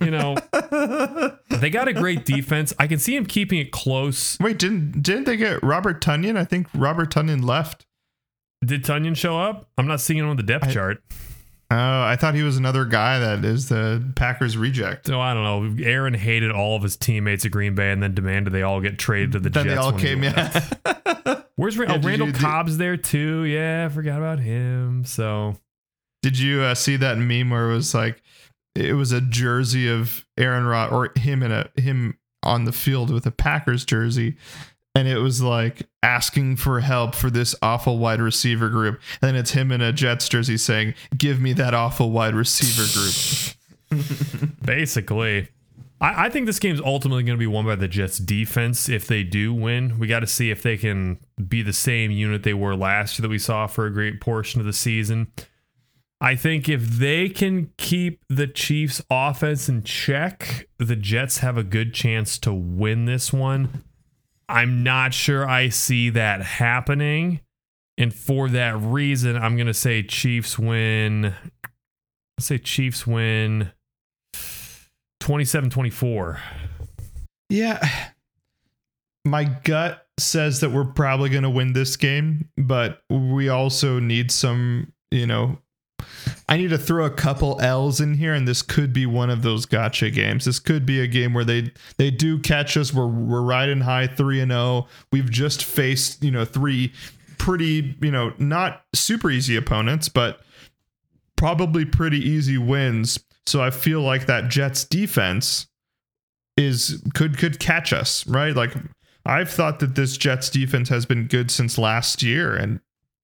You know, they got a great defense. I can see him keeping it close. Wait, didn't didn't they get Robert Tonyan? I think Robert Tonyan left. Did Tonyan show up? I'm not seeing him on the depth I, chart. Oh, I thought he was another guy that is the Packers reject. So I don't know. Aaron hated all of his teammates at Green Bay and then demanded they all get traded to the then Jets. They all came, yeah. Where's yeah, oh, Randall you, Cobb's there too? Yeah, I forgot about him. So did you uh, see that meme where it was like it was a jersey of Aaron Rod or him in a him on the field with a Packers jersey. And it was like asking for help for this awful wide receiver group. And then it's him in a Jets jersey saying, Give me that awful wide receiver group. Basically. I, I think this game's ultimately going to be won by the Jets defense if they do win. We got to see if they can be the same unit they were last year that we saw for a great portion of the season. I think if they can keep the Chiefs' offense in check, the Jets have a good chance to win this one. I'm not sure I see that happening. And for that reason, I'm going to say Chiefs win. Let's say Chiefs win 27 24. Yeah. My gut says that we're probably going to win this game, but we also need some, you know, I need to throw a couple L's in here, and this could be one of those gotcha games. This could be a game where they they do catch us. We're we're riding high, three and zero. Oh. We've just faced you know three pretty you know not super easy opponents, but probably pretty easy wins. So I feel like that Jets defense is could could catch us right. Like I've thought that this Jets defense has been good since last year, and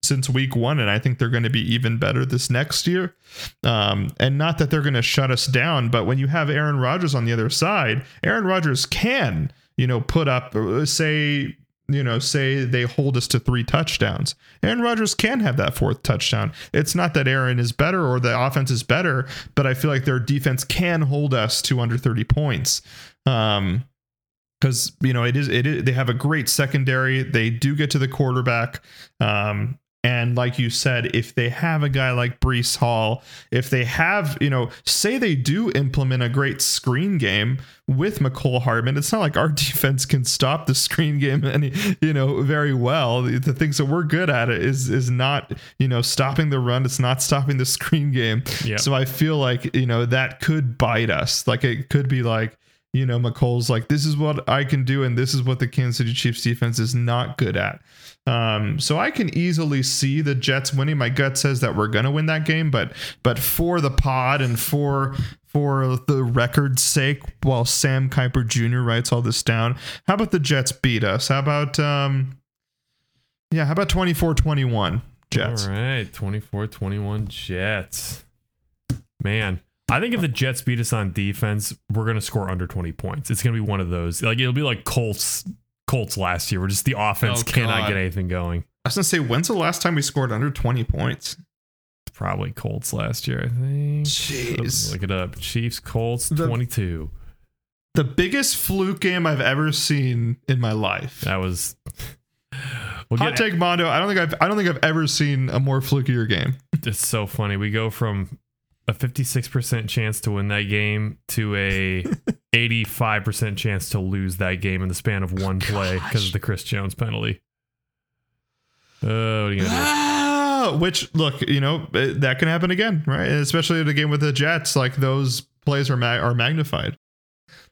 since week one, and I think they're going to be even better this next year. Um, and not that they're going to shut us down, but when you have Aaron Rodgers on the other side, Aaron Rodgers can, you know, put up, uh, say, you know, say they hold us to three touchdowns. Aaron Rodgers can have that fourth touchdown. It's not that Aaron is better or the offense is better, but I feel like their defense can hold us to under 30 points. Um, because you know it is it is they have a great secondary they do get to the quarterback um and like you said, if they have a guy like Breece Hall, if they have, you know, say they do implement a great screen game with Mecole Hardman, it's not like our defense can stop the screen game any, you know, very well. The, the things that we're good at it is is not, you know, stopping the run. It's not stopping the screen game. Yep. So I feel like, you know, that could bite us. Like it could be like, you know, Mecole's like, this is what I can do, and this is what the Kansas City Chiefs defense is not good at. Um, so I can easily see the Jets winning. My gut says that we're gonna win that game, but but for the pod and for for the record's sake, while Sam Kiper Jr. writes all this down, how about the Jets beat us? How about um yeah, how about 24-21 Jets? All right, 24-21 Jets. Man, I think if the Jets beat us on defense, we're going to score under 20 points. It's going to be one of those. Like it'll be like Colts Colts last year, where just the offense oh, cannot get anything going. I was gonna say, when's the last time we scored under 20 points? Probably Colts last year, I think. Jeez. Look it up. Chiefs, Colts, the, 22. The biggest fluke game I've ever seen in my life. That was We'll Hot take Mondo. I don't think I've I don't think I've ever seen a more flukier game. It's so funny. We go from a 56% chance to win that game to a 85% chance to lose that game in the span of one play because of the Chris Jones penalty. Oh, ah, which look, you know, that can happen again, right? Especially in a game with the Jets, like those plays are are magnified.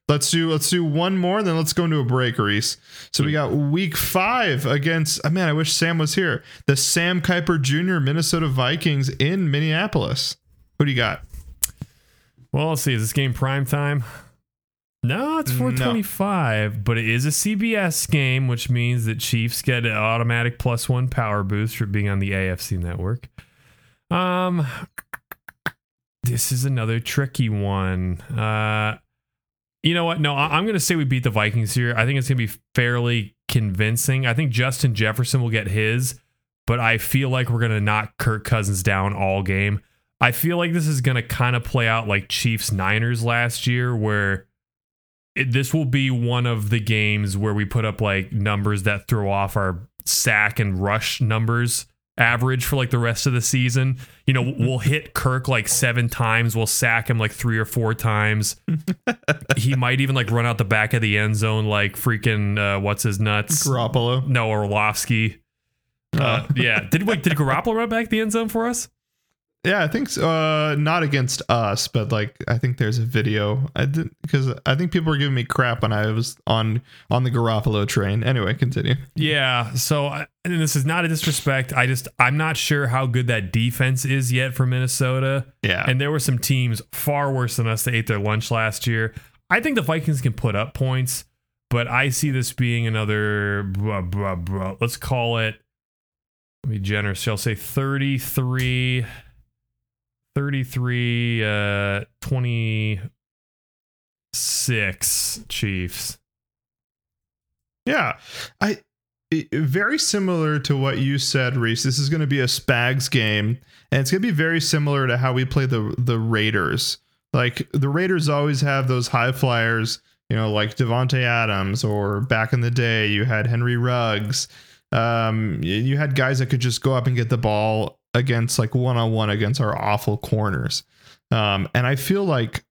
Let's do let's do one more, then let's go into a break, Rhys. So we got week five against. Oh man, I wish Sam was here. The Sam Kiper Jr. Minnesota Vikings in Minneapolis. Who do you got? Well, let's see. Is this game prime time? No, it's 425, no. but it is a CBS game, which means that Chiefs get an automatic plus one power boost for being on the AFC network. Um, this is another tricky one. Uh, you know what? No, I'm going to say we beat the Vikings here. I think it's going to be fairly convincing. I think Justin Jefferson will get his, but I feel like we're going to knock Kirk Cousins down all game. I feel like this is going to kind of play out like Chiefs Niners last year, where it, this will be one of the games where we put up like numbers that throw off our sack and rush numbers average for like the rest of the season. You know, we'll hit Kirk like seven times, we'll sack him like three or four times. he might even like run out the back of the end zone like freaking uh, what's his nuts? Garoppolo. No, Orlovsky. Uh, yeah. Did wait, did Garoppolo run back the end zone for us? Yeah, I think so. Uh, not against us, but like I think there's a video. I did because I think people were giving me crap when I was on on the Garoppolo train. Anyway, continue. Yeah. So, I- and this is not a disrespect. I just I'm not sure how good that defense is yet for Minnesota. Yeah, And there were some teams far worse than us that ate their lunch last year. I think the Vikings can put up points, but I see this being another, blah, blah, blah. let's call it, let me be generous, shall say 33, 33, uh, 26 Chiefs. Yeah, I very similar to what you said, Rhys. This is going to be a Spags game, and it's going to be very similar to how we play the the Raiders. Like the Raiders always have those high flyers, you know, like Davante Adams, or back in the day you had Henry Ruggs. Um, you had guys that could just go up and get the ball against like one on one against our awful corners. Um, and I feel like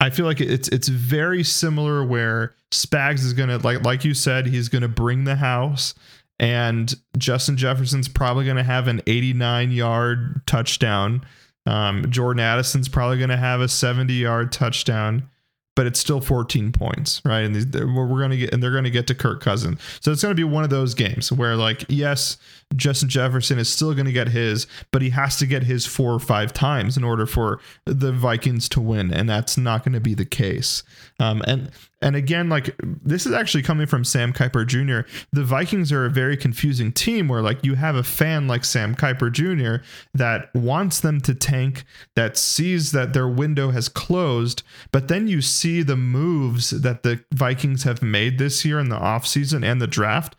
I feel like it's it's very similar where Spags is gonna like like you said he's gonna bring the house and Justin Jefferson's probably gonna have an 89 yard touchdown. Um, Jordan Addison's probably gonna have a 70 yard touchdown, but it's still 14 points, right? And these, we're gonna get and they're gonna get to Kirk Cousins, so it's gonna be one of those games where like yes, Justin Jefferson is still gonna get his, but he has to get his four or five times in order for the Vikings to win, and that's not going to be the case. Um, and and again, like this is actually coming from Sam Kiper Jr. The Vikings are a very confusing team where like you have a fan like Sam Kiper Jr. that wants them to tank, that sees that their window has closed, but then you see the moves that the Vikings have made this year in the offseason and the draft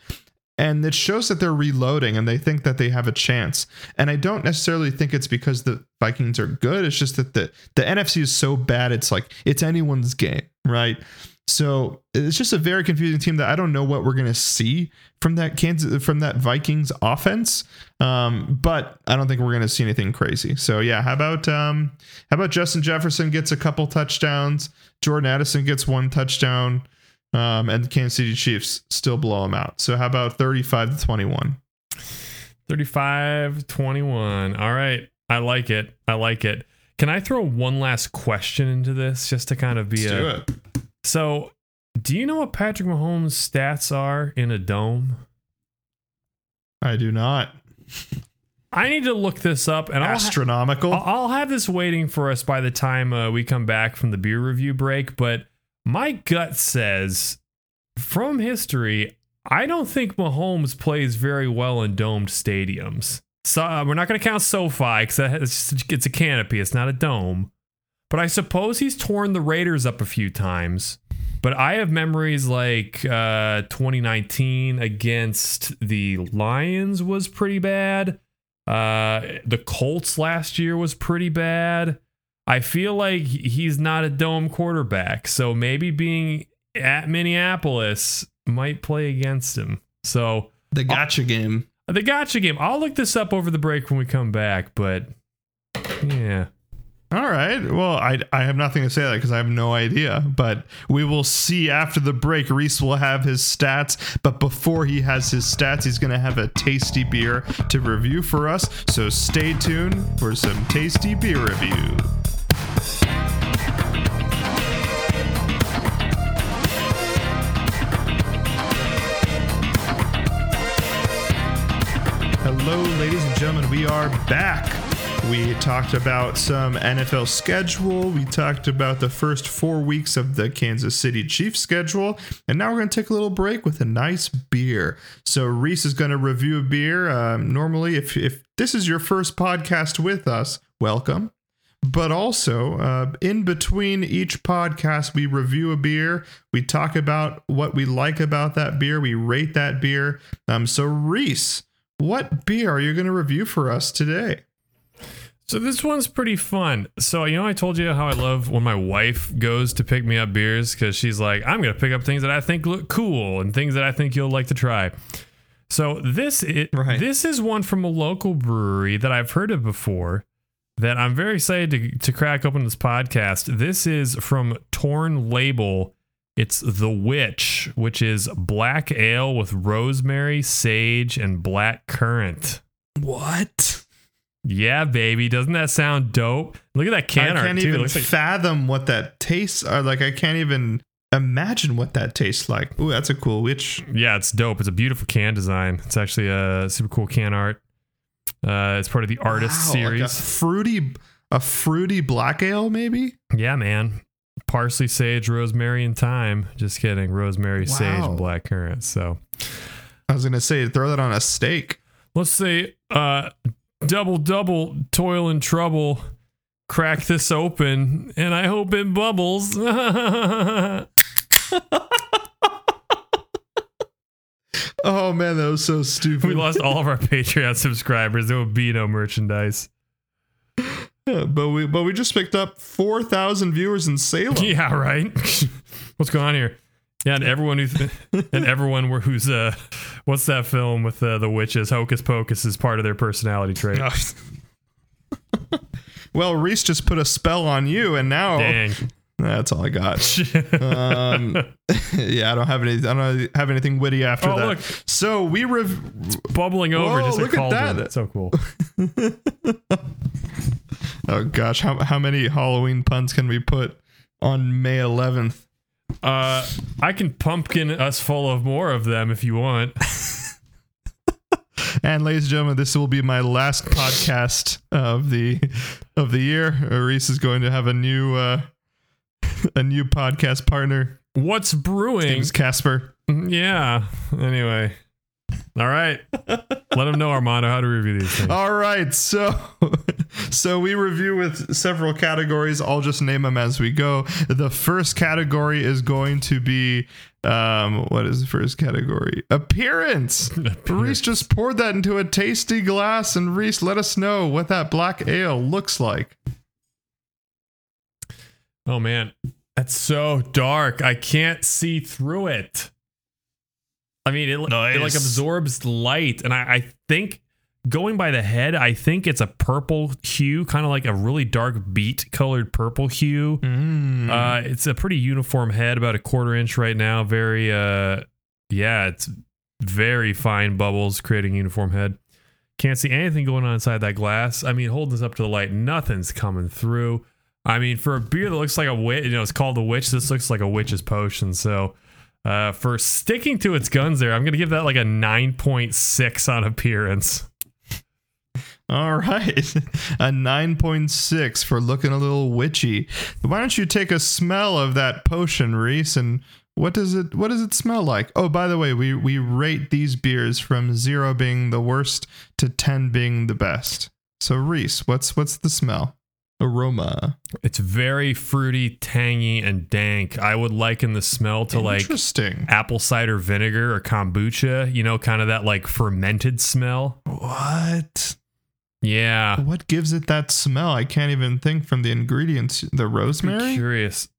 and it shows that they're reloading and they think that they have a chance. And I don't necessarily think it's because the Vikings are good. It's just that the the NFC is so bad. It's like it's anyone's game, right? So it's just a very confusing team that I don't know what we're gonna see from that Kansas from that Vikings offense. Um, but I don't think we're gonna see anything crazy. So yeah, how about um, how about Justin Jefferson gets a couple touchdowns, Jordan Addison gets one touchdown um, and the Kansas City Chiefs still blow them out. So how about 35 to 21? 35 21. All right. I like it. I like it. Can I throw one last question into this just to kind of be a. it. So, do you know what Patrick Mahomes' stats are in a dome? I do not. I need to look this up and I'll, ha- Astronomical. I'll I'll have this waiting for us by the time uh, we come back from the beer review break. But my gut says from history, I don't think Mahomes plays very well in domed stadiums. So uh, we're not going to count SoFi because it's, it's a canopy, it's not a dome. But I suppose he's torn the Raiders up a few times. But I have memories like uh, 2019 against the Lions was pretty bad. Uh, the Colts last year was pretty bad. I feel like he's not a dome quarterback, so maybe being at Minneapolis might play against him. So the gotcha game. the gotcha game. I'll look this up over the break when we come back, but yeah. All right. Well, I, I have nothing to say to that because I have no idea. But we will see after the break. Rhys will have his stats. But before he has his stats, he's going to have a tasty beer to review for us. So stay tuned for some tasty beer review. Hello, ladies and gentlemen. We are back. We talked about some NFL schedule. We talked about the first four weeks of the Kansas City Chiefs schedule. And now we're going to take a little break with a nice beer. So, Rhys is going to review a beer. Um, normally, if, if this is your first podcast with us, welcome. But also, uh, in between each podcast, we review a beer. We talk about what we like about that beer. We rate that beer. Um, so, Rhys, what beer are you going to review for us today? So this one's pretty fun. So you know, I told you how I love when my wife goes to pick me up beers because she's like, I'm gonna pick up things that I think look cool and things that I think you'll like to try. So this it, Right. this is one from a local brewery that I've heard of before that I'm very excited to, to crack open this podcast. This is from Torn Label. It's The Witch, which is black ale with rosemary, sage, and black currant. What? Yeah, baby. Doesn't that sound dope? Look at that can art. I art can't too. Even like fathom what that tastes are like. I can't even imagine what that tastes like. Ooh, that's a cool witch. Yeah, it's dope. It's a beautiful can design. It's actually a super cool can art. Uh, it's part of the artist Wow, like a series. fruity, a fruity black ale, maybe. yeah, man. Parsley, sage, rosemary, and thyme. Just kidding. Rosemary, sage, and black currant. So I was gonna say throw that on a steak. let's say uh, double, double, toil and trouble. Crack this open, and I hope it bubbles. Oh man, that was so stupid. we lost all of our Patreon subscribers. There will be no merchandise. Yeah, but we but we just picked up four thousand viewers in Salem. Yeah, right. What's going on here? Yeah, and everyone who's and everyone who's uh, what's that film with uh, the witches? Hocus Pocus is part of their personality trait. well, Rhys just put a spell on you, and now Dang. That's all I got. um, yeah, I don't have any. I don't have anything witty after Oh, that. look. So we rev- Bubbling over, Whoa, just look at that. So cool. Oh gosh, how how many Halloween puns can we put on May 11th? Uh, I can pumpkin us full of more of them if you want. And ladies and gentlemen, this will be my last podcast of the of the year. Rhys is going to have a new uh, a new podcast partner. What's brewing? Name's Casper. Yeah. Anyway. All right. Let them know, Armando, how to review these things. All right, so so we review with several categories. I'll just name them as we go. The first category is going to be um what is the first category? Appearance. Rhys just poured that into a tasty glass and Rhys let us know what that black ale looks like. Oh man, that's so dark. I can't see through it. I mean, it, it like absorbs light, and I, I think going by the head, I think it's a purple hue, kind of like a really dark beet colored purple hue. Mm. Uh, it's a pretty uniform head, about a quarter inch right now. Very, uh, yeah, it's very fine bubbles, creating uniform head. Can't see anything going on inside that glass. I mean, holding this up to the light, nothing's coming through. I mean, for a beer that looks like a witch, you know, it's called the witch. This looks like a witch's potion. So, uh, for sticking to its guns, there, I'm gonna give that like a nine point six on appearance. All right. A 9.6 for looking a little witchy. Why don't you take a smell of that potion, Rhys, and what does it what does it smell like? Oh, by the way, we we rate these beers from 0 being the worst to 10 being the best. So Rhys, what's what's the smell? Aroma. It's very fruity, tangy, and dank. I would liken the smell to like Interesting. apple cider vinegar or kombucha, you know, kind of that like fermented smell. What? Yeah. What gives it that smell? I can't even think from the ingredients. The I'm rosemary? curious.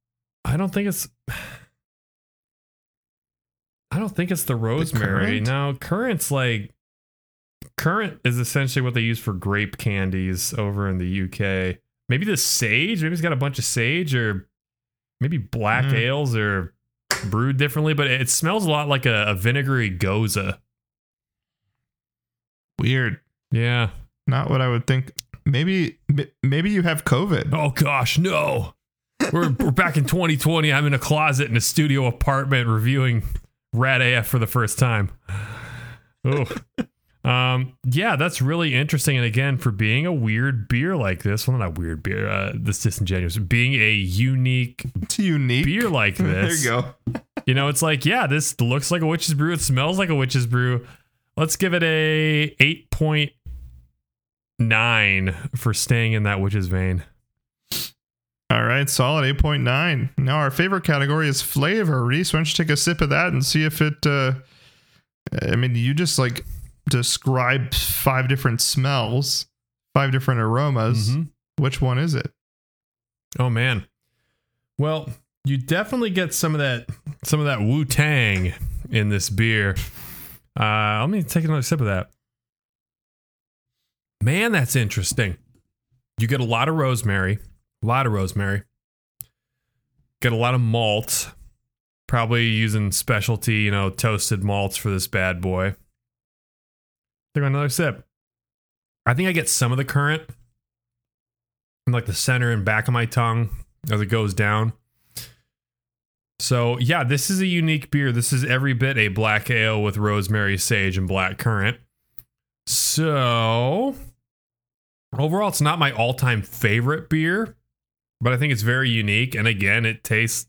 I don't think it's I don't think it's the rosemary. currant? no, currant's like currant is essentially what they use for grape candies over in the UK. Maybe the sage, maybe it's got a bunch of sage or maybe black Mm. ales are brewed differently, but it smells a lot like a, a vinegary gose. Weird. Yeah. Not what I would think. Maybe maybe you have COVID. Oh gosh, no. We're we're back in 2020. I'm in a closet in a studio apartment reviewing Rad AF for the first time. Oh. Um yeah, that's really interesting and again for being a weird beer like this, well not a weird beer, uh this disingenuous, being a unique It's unique. beer like this. there you go. You know, it's like, yeah, this looks like a witch's brew, it smells like a witch's brew. Let's give it a 8.9 for staying in that witch's vein. All right, solid 8.9. Now our favorite category is flavor. Rhys, why don't you take a sip of that and see if it uh I mean, you just like described five different smells, five different aromas. Mhm. Which one is it? Oh man. Well, you definitely get some of that some of that Wu Tang in this beer. Uh let me take another sip of that. Man, that's interesting. You get a lot of rosemary, a lot of rosemary. Get a lot of malt. Probably using specialty, you know, toasted malts for this bad boy. Take another sip. I think I get some of the currant in like the center and back of my tongue as it goes down. So, yeah, this is a unique beer. This is every bit a black ale with rosemary, sage, and black currant. So, overall, it's not my all time favorite beer, but I think it's very unique. And again, it tastes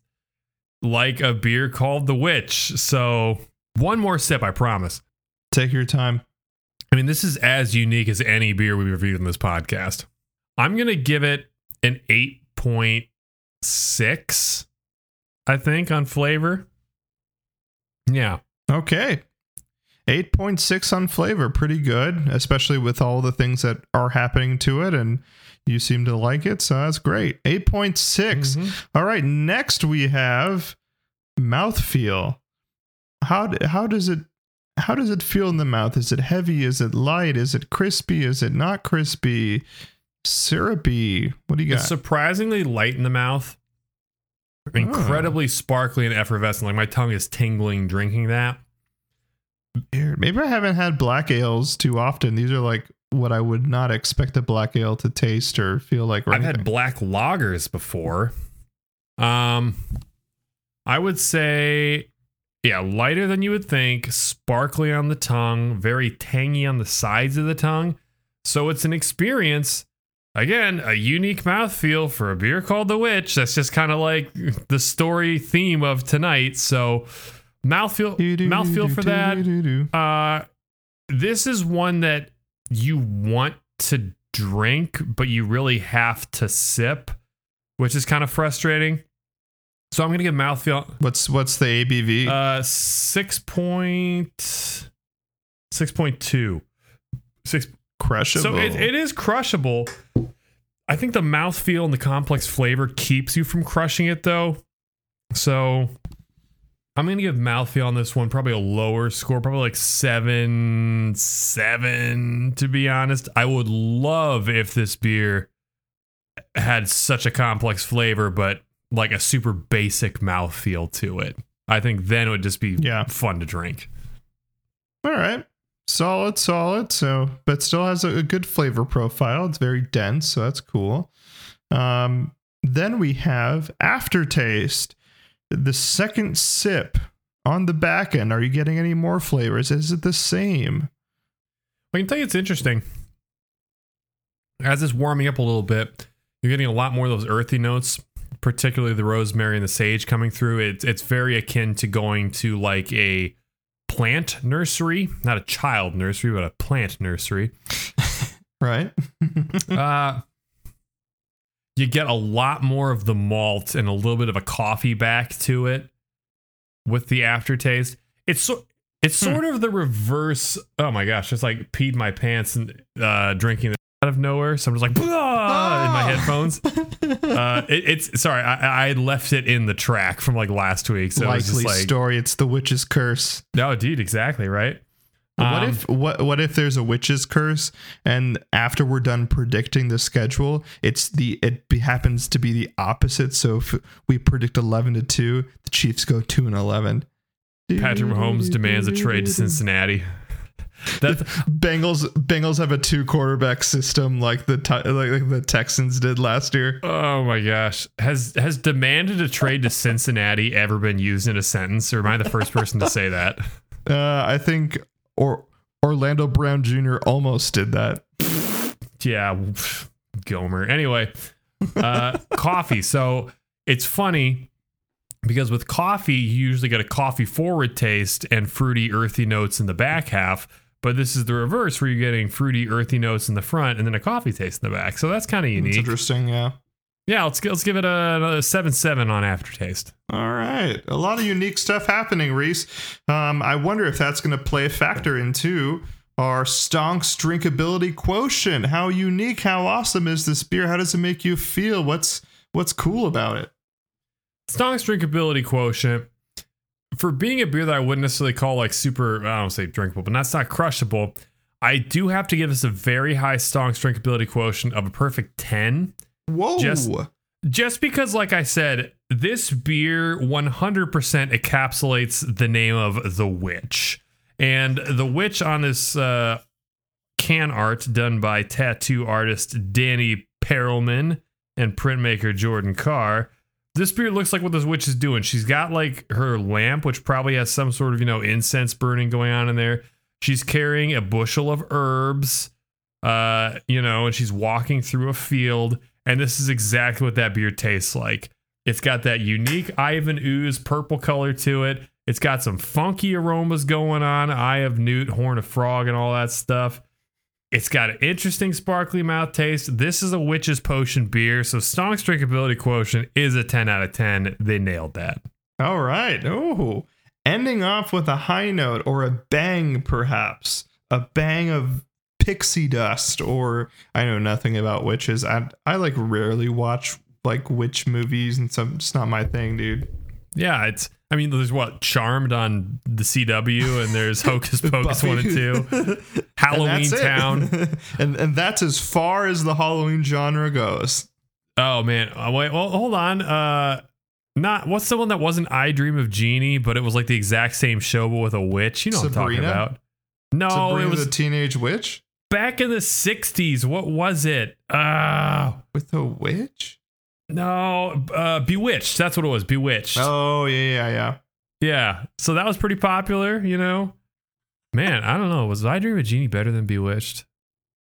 like a beer called The Witch. So, one more sip, I promise. Take your time. I mean, this is as unique as any beer we've reviewed in this podcast. I'm going to give it an 8.6, I think, on flavor. Yeah. Okay. 8.6 on flavor. Pretty good, especially with all the things that are happening to it. And you seem to like it. So that's great. 8.6. Mhm. All right. Next, we have mouthfeel. How, how does it. How does it feel in the mouth? Is it heavy? Is it light? Is it crispy? Is it not crispy? Syrupy? What do you got? It's surprisingly light in the mouth, incredibly sparkly and effervescent. Like my tongue is tingling drinking that. Weird. Maybe I haven't had black ales too often. These are like what I would not expect a black ale to taste or feel like. or I've had black lagers before. Um, I would say, yeah, lighter than you would think, sparkly on the tongue, very tangy on the sides of the tongue. So it's an experience. Again, a unique mouthfeel for a beer called The Witch. That's just kind of like the story theme of tonight. So mouthfeel, mouthfeel for that. Uh, this is one that you want to drink, but you really have to sip, which is kind of frustrating. So I'm gonna give mouthfeel What's what's the ABV? uh six point six point two. Six Crushable. so it, it is crushable. I think the mouthfeel and the complex flavor keeps you from crushing it though. So I'm gonna give mouthfeel on this one probably a lower score, probably like seven, seven to be honest. I would love if this beer had such a complex flavor, but like a super basic mouthfeel to it. I think then it would just be Yeah. fun to drink. All right. Solid, solid. So, but still has a, a good flavor profile. It's very dense, so that's cool. Um, then we have aftertaste. The second sip on the back end. Are you getting any more flavors? Is it the same? I can tell you it's interesting. As it's warming up a little bit, you're getting a lot more of those earthy notes, particularly the rosemary and the sage coming through. It's it's very akin to going to like a plant nursery, not a child nursery, but a plant nursery. Right. Uh you get a lot more of the malt and a little bit of a coffee back to it with the aftertaste. It's so it's Hmm. sort of the reverse. Oh my gosh, it's like peed my pants and uh, drinking out of nowhere. So I'm just like "Blah!" in my Ah. headphones. Uh, it, it's sorry, I, I left it in the track from like last week. So Likely just like, story. It's the witch's curse. no, dude, exactly right. what Um, if what what if there's a witch's curse and after we're done predicting the schedule, it's the it be, happens to be the opposite. So if we predict eleven to two, the Chiefs go two and eleven. Patrick Mahomes demands a trade to Cincinnati? That's Bengals Bengals have a two quarterback system like the like, like the Texans did last year. Oh my gosh. Has has demanded a trade to Cincinnati ever been used in a sentence? Or am I the first person to say that? Uh, I think or Orlando Brown Jr. almost did that. Yeah, Gomer. Anyway, uh coffee. So it's funny because with coffee, you usually get a coffee forward taste and fruity, earthy notes in the back half. But this is the reverse where you're getting fruity, earthy notes in the front and then a coffee taste in the back. So that's kind of unique. interesting, yeah. Yeah, let's let's give it a, a seven seven on aftertaste. All right. A lot of unique stuff happening, Rhys. Um, I wonder if that's going to play a factor into our Stonks drinkability quotient. How unique, how awesome is this beer? How does it make you feel? What's what's cool about it? Stonk's drinkability quotient for being a beer that I wouldn't necessarily call like super, I don't say drinkable, but that's not crushable. I do have to give this a very high Stonk's drinkability quotient of a perfect 10. Whoa. Just- Just because, like I said, this beer 100% encapsulates the name of the witch. And the witch on this uh, can art done by tattoo artist Danny Perelman and printmaker Jordan Carr. This beard looks like what this witch is doing. She's got like her lamp, which probably has some sort of, you know, incense burning going on in there. She's carrying a bushel of herbs, uh, you know, and she's walking through a field. And this is exactly what that beer tastes like. It's got that unique Ivan ooze purple color to it. It's got some funky aromas going on, eye of newt, horn of frog, and all that stuff. It's got an interesting sparkly mouth taste. This is a witch's potion beer, so Stonk's drinkability quotient is a 10 out of 10. They nailed that. All right. Oh, ending off with a high note or a bang, perhaps a bang of pixie dust, or I know nothing about witches. I I like rarely watch like witch movies, and so it's not my thing, dude. Yeah, it's. I mean, there's what Charmed on the CW, and there's Hocus Pocus one and two, Halloween And. Town. and and that's as far as the Halloween genre goes. Oh man, uh, wait, well, hold on. Uh, not what's the one that wasn't I Dream of Jeannie, but it was like the exact same show but with a witch. You know what I'm talking about? No, Sabrina Oh, it was the teenage witch back in the '60s. What was it? Uh with a witch. No, uh, Bewitched. That's what it was. Bewitched. Oh yeah yeah yeah. Yeah. So that was pretty popular, you know? Man, I don't know. Was I Dream of Jeannie better than Bewitched?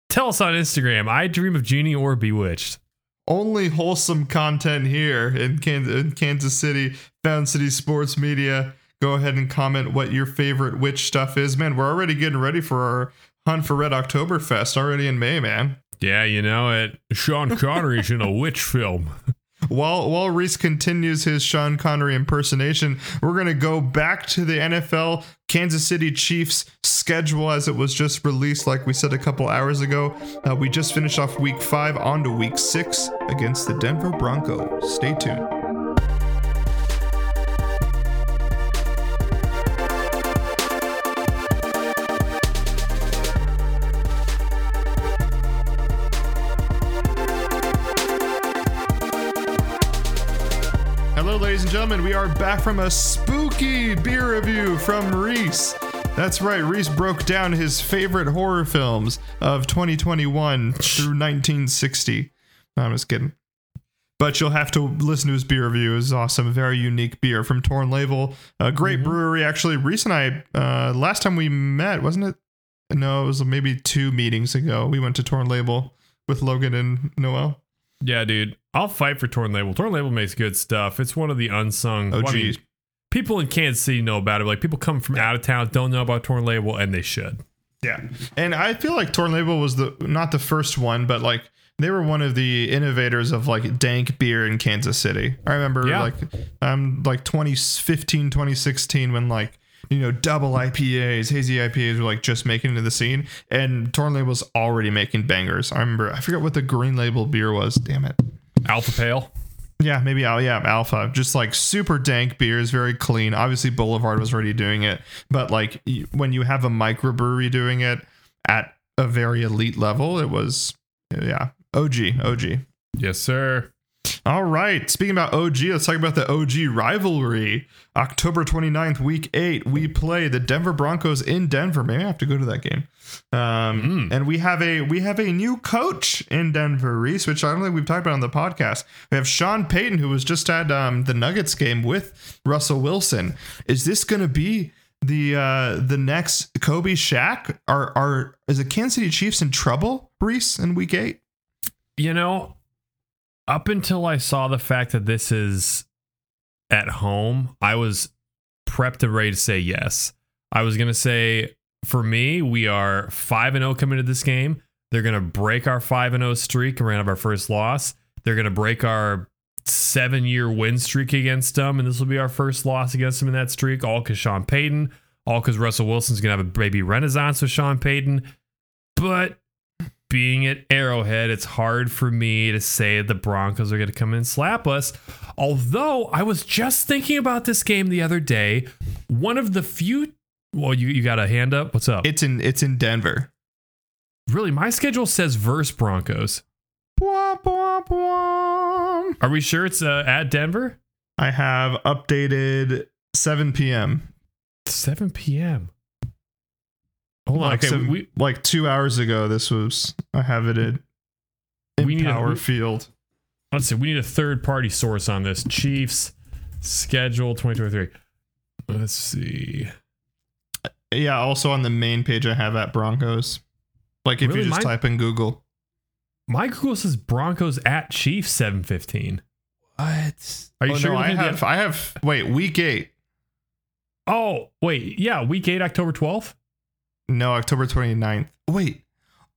Tell us on Instagram. I Dream of Jeannie or Bewitched. only wholesome content here in Kansas, in Kansas City, Found City Sports Media. Go ahead and comment what your favorite witch stuff is. Man, we're already getting ready for our Hunt for Red Oktoberfest already in May, man. Yeah, you know it. Sean Connery's in a witch film. While while Rhys continues his Sean Connery impersonation, we're gonna go back to the NFL Kansas City Chiefs schedule as it was just released, like we said a couple hours ago. Uh, we just finished off Week Five, on to Week Six against the Denver Broncos. Stay tuned. And gentlemen. We are back from a spooky beer review from Rhys. That's right, Rhys broke down his favorite horror films of 2021 through 1960. No, I'm just kidding. But you'll have to listen to his beer review. It's awesome. Very unique beer from Torn Label. A great brewery, actually. Rhys and I, uh, last time we met, wasn't it? No, it was maybe two meetings ago. We went to Torn Label with Logan and Noel. Yeah, dude. I'll fight for Torn Label. Torn Label makes good stuff. It's one of the unsung. Oh, well, I mean, geez. people in Kansas City know about it. Like people come from out of town don't know about Torn Label, and they should. Yeah. And I feel like Torn Label was the not the first one, but like they were one of the innovators of like dank beer in Kansas City. I remember Yeah. like um like 2015, 2016 when like you know double IPAs, hazy IPAs were like just making it into the scene and Torn Label was already making bangers. I remember I forget what the green label beer was. Damn it. Alpha Pale. Yeah, maybe Al. Yeah, Alpha. Just like super dank beers, very clean. Obviously, Boulevard was already doing it, but like when you have a microbrewery doing it at a very elite level, it was yeah, OG, OG. Yes, sir. All right. Speaking about OG, let's talk about the OG rivalry. October 29th, week eight, we play the Denver Broncos in Denver. Maybe I have to go to that game. Um, and we have a we have a new coach in Denver, Rhys, which I don't think we've talked about on the podcast. We have Sean Payton, who was just at um, the Nuggets game with Russell Wilson. Is this going to be the uh, the next Kobe Shaq? Are are is the Kansas City Chiefs in trouble, Rhys, in week eight? You know, up until I saw the fact that this is at home, I was prepped and ready to say yes. I was going to say, for me, we are 5 and 0 coming to this game. They're going to break our 5 and 0 streak to have our first loss. They're going to break our seven year win streak against them, and this will be our first loss against them in that streak, all because Sean Payton, all because Russell Wilson's going to have a baby renaissance with Sean Payton. But being at Arrowhead, it's hard for me to say the Broncos are going to come in and slap us. Although I was just thinking about this game the other day. One of the few. Well, you, you got a hand up? What's up? It's in it's in Denver. really, my schedule says verse Broncos. Bwah, bwah, bwah. Are we sure it's uh, at Denver? I have updated 7 p.m. 7 p.m. Hold hold on. Like, Okay, some- we like two hours ago, this was I have it in, in We need a- Power we- Field. let's see. We need a third party source on this. Chiefs schedule 2023. Let's see. Uh, yeah, also on the main page I have at Broncos. Like if Really? you just Mine- type in Google. My Google says Broncos at Chiefs 715. What? Are you oh, sure No, I have. the- I have. Wait, week eight. Oh, wait. Yeah, week 8, October 12th. No, October 29th. Wait.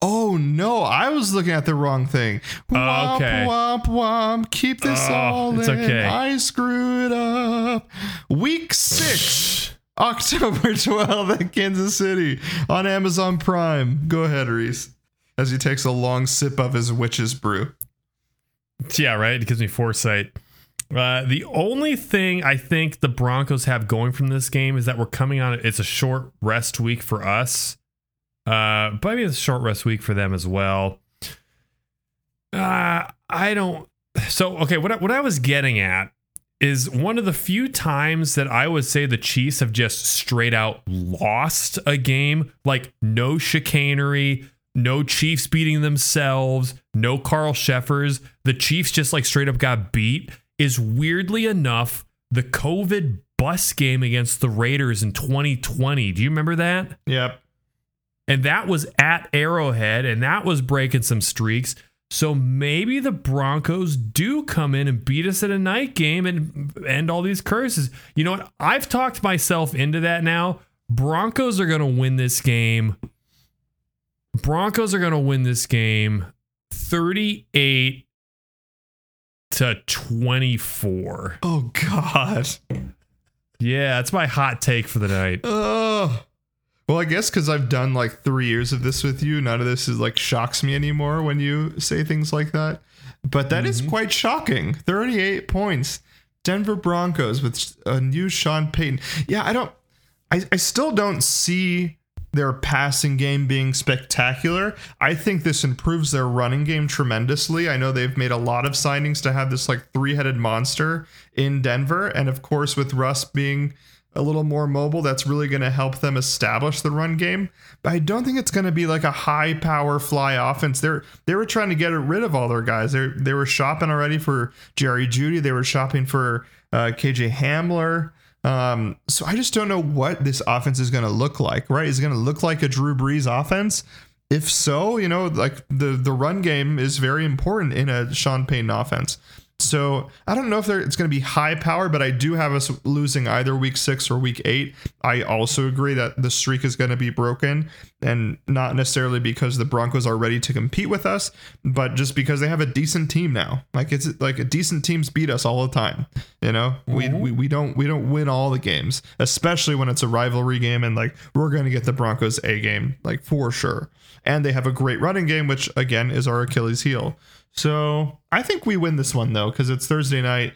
Oh no, I was looking at the wrong thing. Oh, womp, okay. Womp womp. Keep this Oh, all it's in. okay. I screwed up. Week six, October 12th at Kansas City on Amazon Prime. Go ahead, Rhys. As he takes a long sip of his witch's brew. Yeah, right. It gives me foresight. Uh, the only thing I think the Broncos have going from this game is that we're coming on. It's a short rest week for us, uh, but maybe it's a short rest week for them as well. Uh, I don't. So okay, what I, what I was getting at is one of the few times that I would say the Chiefs have just straight out lost a game, like no chicanery, no Chiefs beating themselves, no Carl Cheffers. The Chiefs just like straight up got beat. Is weirdly enough the COVID bus game against the Raiders in 2020. Do you remember that? Yep. And that was at Arrowhead, and that was breaking some streaks. So maybe the Broncos do come in and beat us at a night game and end all these curses. You know what? I've talked myself into that now. Broncos are going to win this game. Broncos are going to win this game 38 to 24. Oh God. Yeah, that's my hot take for the night. Oh. Well, I guess because I've done like three years of this with you, none of this is like shocks me anymore when you say things like that. But that is mm-hmm. quite shocking. 38 points. Denver Broncos with a new Sean Payton. Yeah, I don't I, I still don't see their passing game being spectacular. I think this improves their running game tremendously. I know they've made a lot of signings to have this like three-headed monster in Denver, and of course with Russ being a little more mobile, that's really going to help them establish the run game. But I don't think it's going to be like a high power fly offense. They're they were trying to get rid of all their guys. They they were shopping already for Jerry Jeudy. They were shopping for uh, KJ Hamler. Um, so I just don't know what this offense is going to look like. Right? Is it going to look like a Drew Brees offense? If so, you know, like the the run game is very important in a Sean Payton offense. So I don't know if it's going to be high power, but I do have us losing either week six or week eight. I also agree that the streak is going to be broken, and not necessarily because the Broncos are ready to compete with us, but just because they have a decent team now. Like it's like a decent teams beat us all the time. You know, we, mm-hmm. we we don't we don't win all the games, especially when it's a rivalry game, and like we're going to get the Broncos a game like for sure. And they have a great running game, which again is our Achilles heel. So I think we win this one though, because it's Thursday night,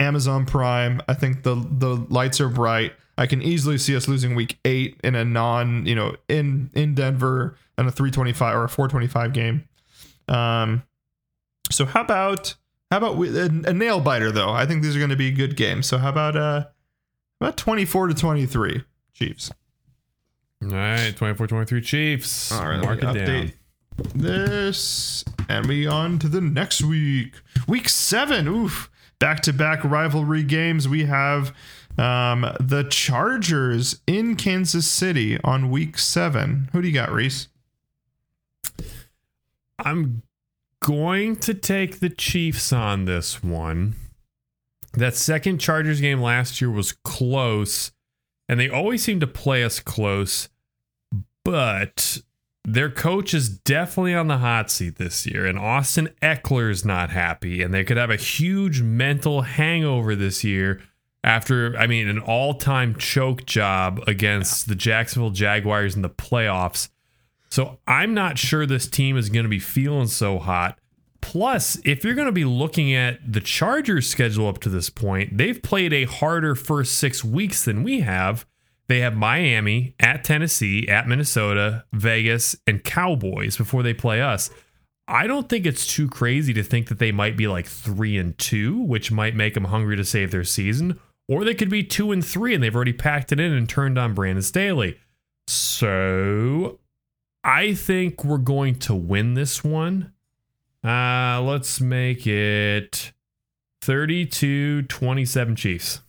Amazon Prime. I think the the lights are bright. I can easily see us losing week eight in a non, you know, in in Denver in a 325 or a 425 game. Um, so how about how about we, a, a nail biter though? I think these are going to be good games. So how about uh about 24 to 23 Chiefs. All right, 24 23 Chiefs. All right, mark it let me down. This and we on to the next week. Week seven oof. Back-to-back rivalry games. We have um the chargers in kansas city on week seven. Who do you got rhys? I'm going to take the Chiefs on this one. That second Chargers game last year was close, and they always seem to play us close, but their coach is definitely on the hot seat this year, and Austin Ekeler's not happy, and they could have a huge mental hangover this year after, I mean, an all time choke job against the Jacksonville Jaguars in the playoffs. So I'm not sure this team is going to be feeling so hot. Plus, if you're going to be looking at the Chargers schedule up to this point, they've played a harder first six weeks than we have. They have Miami, at Tennessee, at Minnesota, Vegas, and Cowboys before they play us. I don't think it's too crazy to think that they might be like three and two, which might make them hungry to save their season, or they could be two and three and they've already packed it in and turned on Brandon Staley. So I think we're going to win this one. Uh, let's make it 32 27 Chiefs.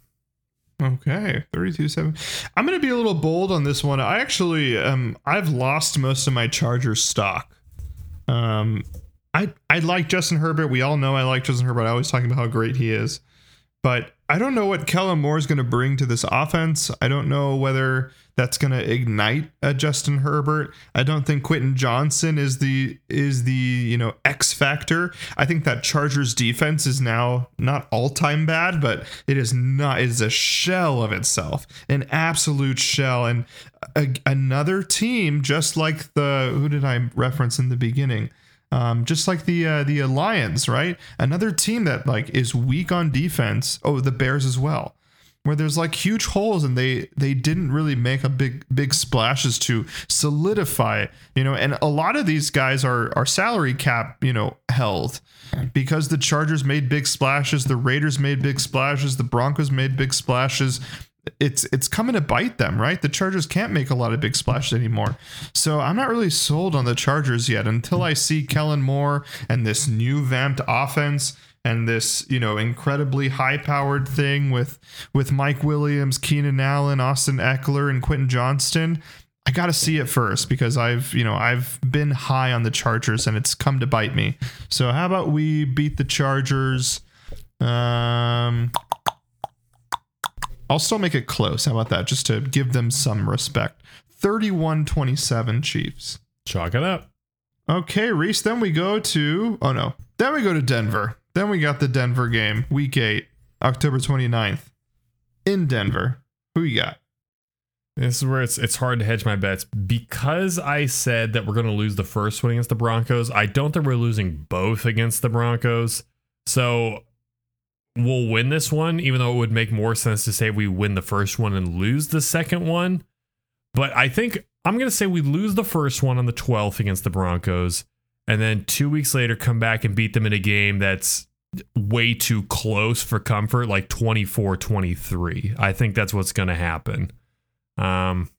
Okay, 32 7. I'm going to be a little bold on this one. I actually um I've lost most of my Chargers stock. Um I I like Justin Herbert. We all know I like Justin Herbert. I always talking about how great he is. But I don't know what Kellen Moore is going to bring to this offense. I don't know whether that's going to ignite a Justin Herbert. I don't think Quentin Johnston is the is the you know X factor. I think that Chargers defense is now not all time bad, but it is not. It is a shell of itself, an absolute shell, and a, another team just like the who did I reference in the beginning? Um, just like the uh, the Lions, right? Another team that like is weak on defense. Oh, the Bears as well, where there's like huge holes and they they didn't really make a big big splashes to solidify, you know. And a lot of these guys are are salary cap, you know, held because the Chargers made big splashes, the Raiders made big splashes, the Broncos made big splashes it's it's coming to bite them, right? The Chargers can't make a lot of big splashes anymore. So I'm not really sold on the Chargers yet until I see Kellen Moore and this new vamped offense and this, you know, incredibly high-powered thing with with Mike Williams, Keenan Allen, Austin Ekeler, and Quentin Johnston. I got to see it first because I've, you know, I've been high on the Chargers and it's come to bite me. So how about we beat the Chargers? Um, I'll still make it close. How about that? Just to give them some respect. 31 27 Chiefs. Chalk it up. Okay, Rhys. Then we go to, oh no. Then we go to Denver. Then we got the Denver game, week eight, October 29th, in Denver. Who you got? This is where it's it's hard to hedge my bets because I said that we're going to lose the first one against the Broncos. I don't think we're losing both against the Broncos. So we'll win this one, even though it would make more sense to say we win the first one and lose the second one. But I think I'm going to say we lose the first one on the 12th against the Broncos, and then two weeks later come back and beat them in a game that's way too close for comfort, like 24 23. I think that's what's going to happen. Um,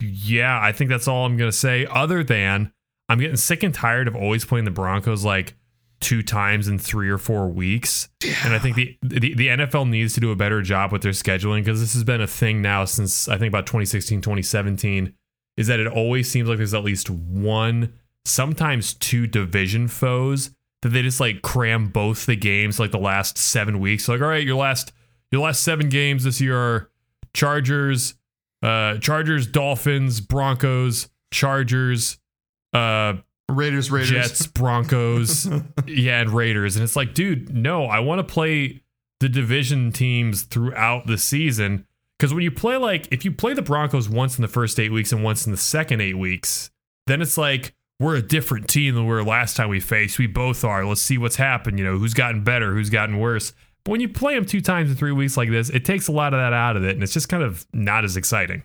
yeah, I think that's all I'm going to say, other than I'm getting sick and tired of always playing the Broncos like two times in three or four weeks. Yeah. And I think the, the, the NFL needs to do a better job with their scheduling because this has been a thing now since I think about 2016, 2017, is that it always seems like there's at least one, sometimes two division foes that they just like cram both the games like the last seven weeks. Like, all right, your last your last seven games this year are Chargers, uh, Chargers, Dolphins, Broncos, Chargers, uh, Raiders, Raiders, Jets, Broncos, yeah, and Raiders. And it's like, dude, no, I want to play the division teams throughout the season. Because when you play like if you play the Broncos once in the first eight weeks and once in the second eight weeks, then it's like we're a different team than we were last time we faced. We both are. Let's see what's happened. You know, who's gotten better, who's gotten worse. But when you play them two times in three weeks like this, it takes a lot of that out of it, and it's just kind of not as exciting.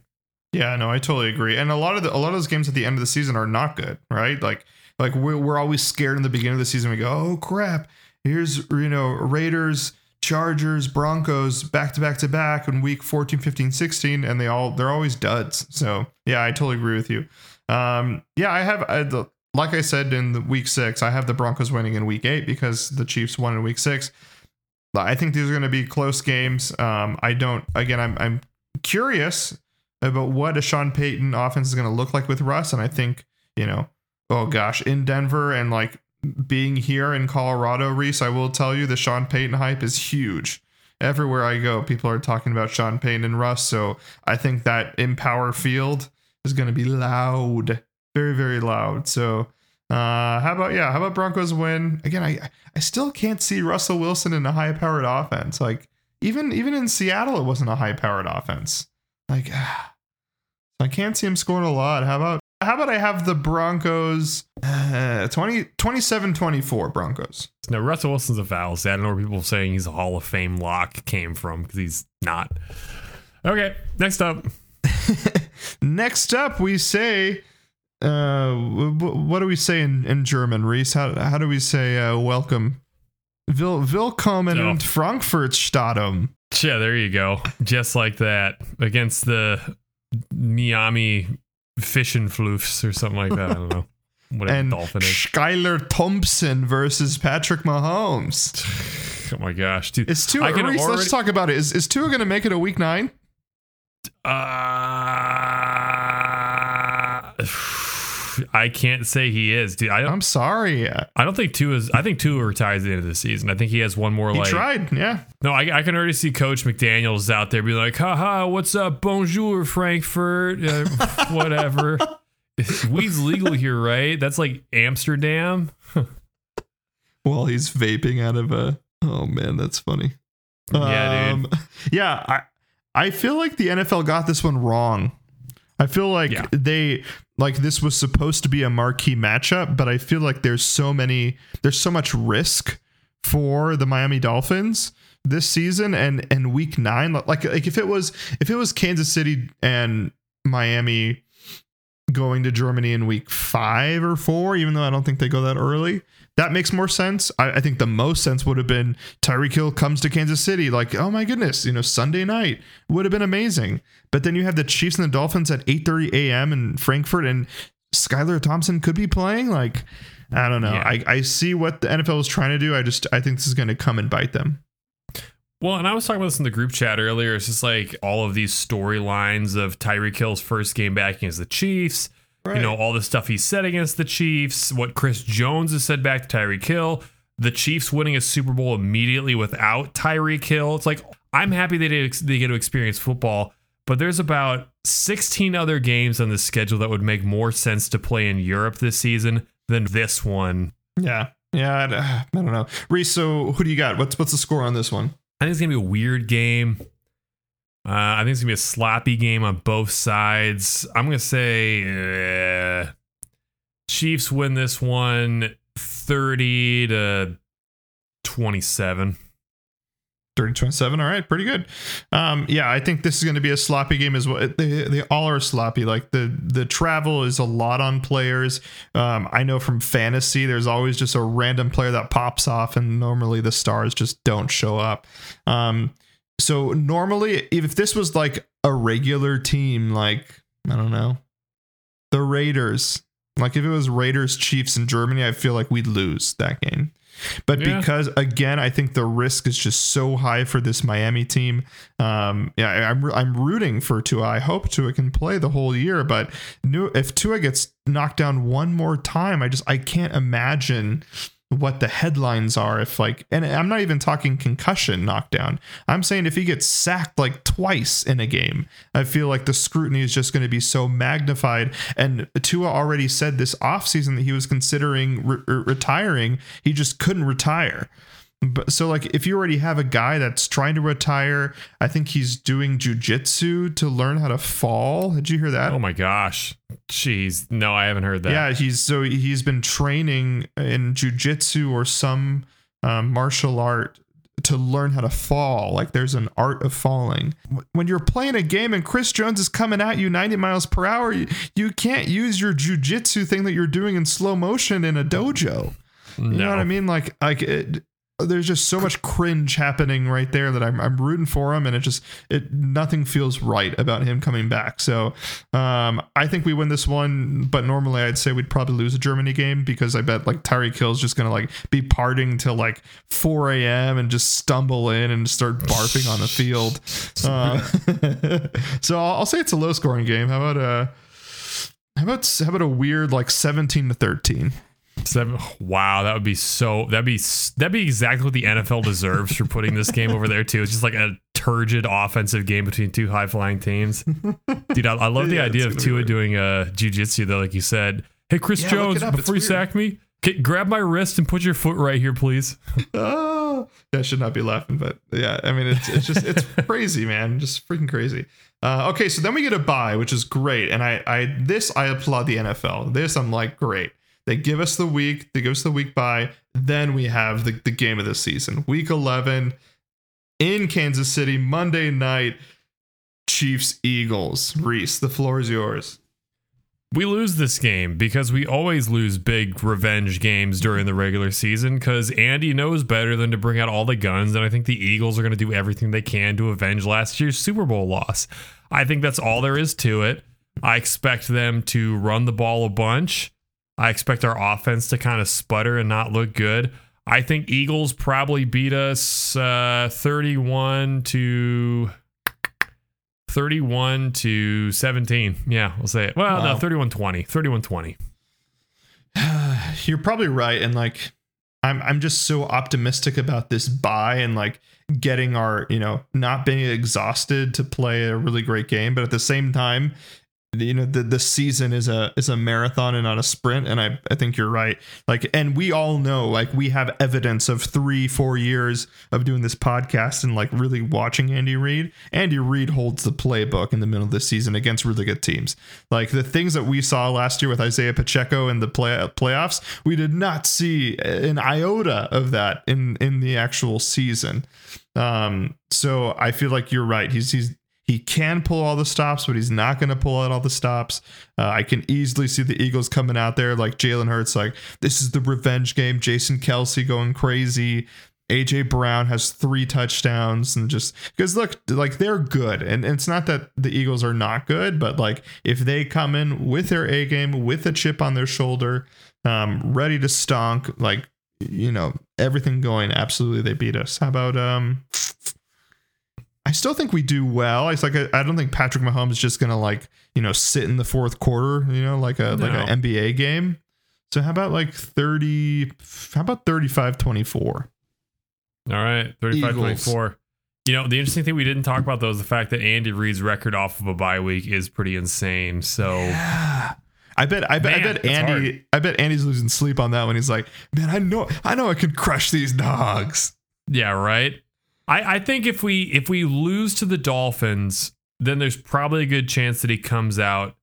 Yeah, no, I totally agree. And a lot of the, a lot of those games at the end of the season are not good, right? Like like we're we're always scared in the beginning of the season. We go, oh crap, here's you know Raiders, Chargers, Broncos back to back to back in week 14, 15, 16, and they all they're always duds. So yeah, I totally agree with you. Um, yeah, I have I, the, like I said in the week six, I have the Broncos winning in week eight because the Chiefs won in week six. I think these are going to be close games. Um, I don't. Again, I'm I'm curious about what a Sean Payton offense is going to look like with Russ. And I think, you know, oh gosh, in Denver and like being here in Colorado, Rhys, I will tell you the Sean Payton hype is huge. Everywhere I go, people are talking about Sean Payton and Russ. So I think that Empower Field is going to be loud, very, very loud. So, uh, how about yeah? How about Broncos win again? I I still can't see Russell Wilson in a high powered offense. Like even even in Seattle, it wasn't a high powered offense. Like ah, I can't see him scoring a lot. How about how about I have the Broncos uh, 20, 27-24 Broncos. No, Russell Wilson's a foul. I don't know where people saying he's a Hall of Fame lock came from because he's not. Okay, next up. next up, we say, uh, what do we say in, in German, Rhys? How, how do we say uh, welcome? Will, willkommen oh. in Frankfurtstadion. Yeah, there you go. Just like that. Against the Miami fish and floofs or something like that. I don't know. Whatever and dolphin is. Skylar Thompson versus Patrick Mahomes. Oh my gosh, dude. Is Tua? Rhys, already- let's talk about it. Is is Tua going to make it a week nine? Uh, I can't say he is, dude. I, I'm sorry. I don't think two is. I think Tua retires at the end of the season. I think he has one more. like tried. Yeah. no, I, I can already see Coach McDaniel's out there be like, "Haha, what's up, Bonjour, Frankfurt, uh, whatever." Weed's legal here, right? That's like Amsterdam. While he's vaping out of a. Oh man, that's funny. Yeah, dude. Um, Yeah, I I feel like the NFL got this one wrong. I feel like Yeah. they like this was supposed to be a marquee matchup, but I feel like there's so many there's so much risk for the Miami Dolphins this season and and week 9 like like if it was if it was Kansas City and Miami going to Germany in week 5 or 4 even though I don't think they go that early that makes more sense. I, I think the most sense would have been Tyreek Hill comes to Kansas City, like, oh my goodness, you know, Sunday night would have been amazing. But then you have the Chiefs and the Dolphins at 8:30 a.m. in Frankfurt, and Skylar Thompson could be playing. Like, I don't know. Yeah. I, I see what the NFL is trying to do. I just I think this is going to come and bite them. Well, and I was talking about this in the group chat earlier. It's just like all of these storylines of Tyreek Hill's first game back against the Chiefs. You know, all the stuff he said against the Chiefs, what Chris Jones has said back to Tyreek Hill, the Chiefs winning a Super Bowl immediately without Tyreek Hill. It's like, I'm happy they, did, they get to experience football, but there's about 16 other games on the schedule that would make more sense to play in Europe this season than this one. Yeah, yeah. I, I don't know. Rhys, so who do you got? What's what's the score on this one? I think it's gonna be a weird game. Uh, I think it's gonna be a sloppy game on both sides. I'm gonna say uh, Chiefs win this one 30 to 27. 30 27 all right pretty good. Um yeah i think this is going to be a sloppy game as well. They, they all are sloppy. Like the the travel is a lot on players. Um i know from fantasy there's always just a random player that pops off and normally the stars just don't show up. Um so normally if this was like a regular team like i don't know the raiders like if it was raiders chiefs in germany i feel like we'd lose that game but Yeah. because again, I think the risk is just so high for this Miami team. Um, yeah, I'm I'm rooting for Tua. I hope Tua can play the whole year, but new- if Tua gets knocked down one more time, I just I can't imagine what the headlines are if like and I'm not even talking concussion knockdown. I'm saying if he gets sacked like twice in a game, I feel like the scrutiny is just going to be so magnified and Tua already said this offseason that he was considering re- re- retiring. He just couldn't retire. But so like if you already have a guy that's trying to retire, I think he's doing jujitsu to learn how to fall. Did you hear that? Oh my gosh. Jeez. No, I haven't heard that. Yeah, he's so he's been training in jujitsu or some um, martial art to learn how to fall. Like there's an art of falling. When you're playing a game and Chris Jones is coming at you 90 miles per hour, you, you can't use your jujitsu thing that you're doing in slow motion in a dojo. You know what I mean? Like like it, there's just so much cringe happening right there that I'm I'm rooting for him, and it just it nothing feels right about him coming back. So um, I think we win this one, but normally I'd say we'd probably lose a Germany game because I bet like Tyreek Hill's just gonna like be partying till like 4 a.m. and just stumble in and start barfing on the field. Uh, so I'll, I'll say it's a low scoring game. How about uh how about how about a weird like 17 to 13? Seven, wow, that would be so. That'd be that'd be exactly what the NFL deserves for putting this game over there too. It's just like a turgid offensive game between two high flying teams. Dude, I, I love the Yeah, idea of Tua doing uh, jujitsu though, like you said. Hey, Chris Yeah, Jones. It's before you weird. sack me, okay, grab my wrist and put your foot right here, please. oh, yeah, I should not be laughing, but yeah, I mean, it's, it's just, it's crazy, man. Just freaking crazy. Uh, okay, so then we get a bye, which is great. And I, I, this, I applaud the NFL. This, I'm like, great. They give us the week, they give us the week bye, Then we have the, the game of the season, week 11 in Kansas City, Monday night, Chiefs, Eagles. Rhys, the floor is yours. We lose this game because we always lose big revenge games during the regular season because Andy knows better than to bring out all the guns. And I think the Eagles are going to do everything they can to avenge last year's Super Bowl loss. I think that's all there is to it. I expect them to run the ball a bunch. I expect our offense to kind of sputter and not look good. I think Eagles probably beat us uh, 31 to 31 to 17. Yeah, we'll say it. Well, Wow. no, 31 20. 31 20. You're probably right, and like I'm I'm just so optimistic about this bye and like getting our you know not being exhausted to play a really great game, but at the same time, you know the the season is a is a marathon and not a sprint, and I I think you're right. Like, and we all know like we have evidence of three four years of doing this podcast and like really watching Andy Reid. Andy Reid holds the playbook in the middle of the season against really good teams. Like the things that we saw last year with Isaiah Pacheco in the play playoffs, we did not see an iota of that in in the actual season. Um, so I feel like you're right. He's he's he can pull all the stops, but he's not going to pull out all the stops. Uh, I can easily see the Eagles coming out there like Jalen Hurts, like this is the revenge game. Jason Kelce going crazy. AJ Brown has three touchdowns and just because look, like they're good, and, and it's not that the Eagles are not good, but like if they come in with their A game, with a chip on their shoulder, um, ready to stonk, like you know everything going, absolutely they beat us. How about um? I still think we do well. It's like I I don't think Patrick Mahomes is just gonna like you know sit in the fourth quarter, you know, like a like an NBA game. So how about like 30 how about 35-24? All right, 35 Eagles. 24. You know, the interesting thing we didn't talk about, though, is the fact that Andy Reid's record off of a bye week is pretty insane. So, I bet I bet I bet that's Andy I bet Andy's losing sleep on that one. He's like, man, I know I know I could crush these dogs. yeah, right. I, I think if we if we lose to the Dolphins, then there's probably a good chance that he comes out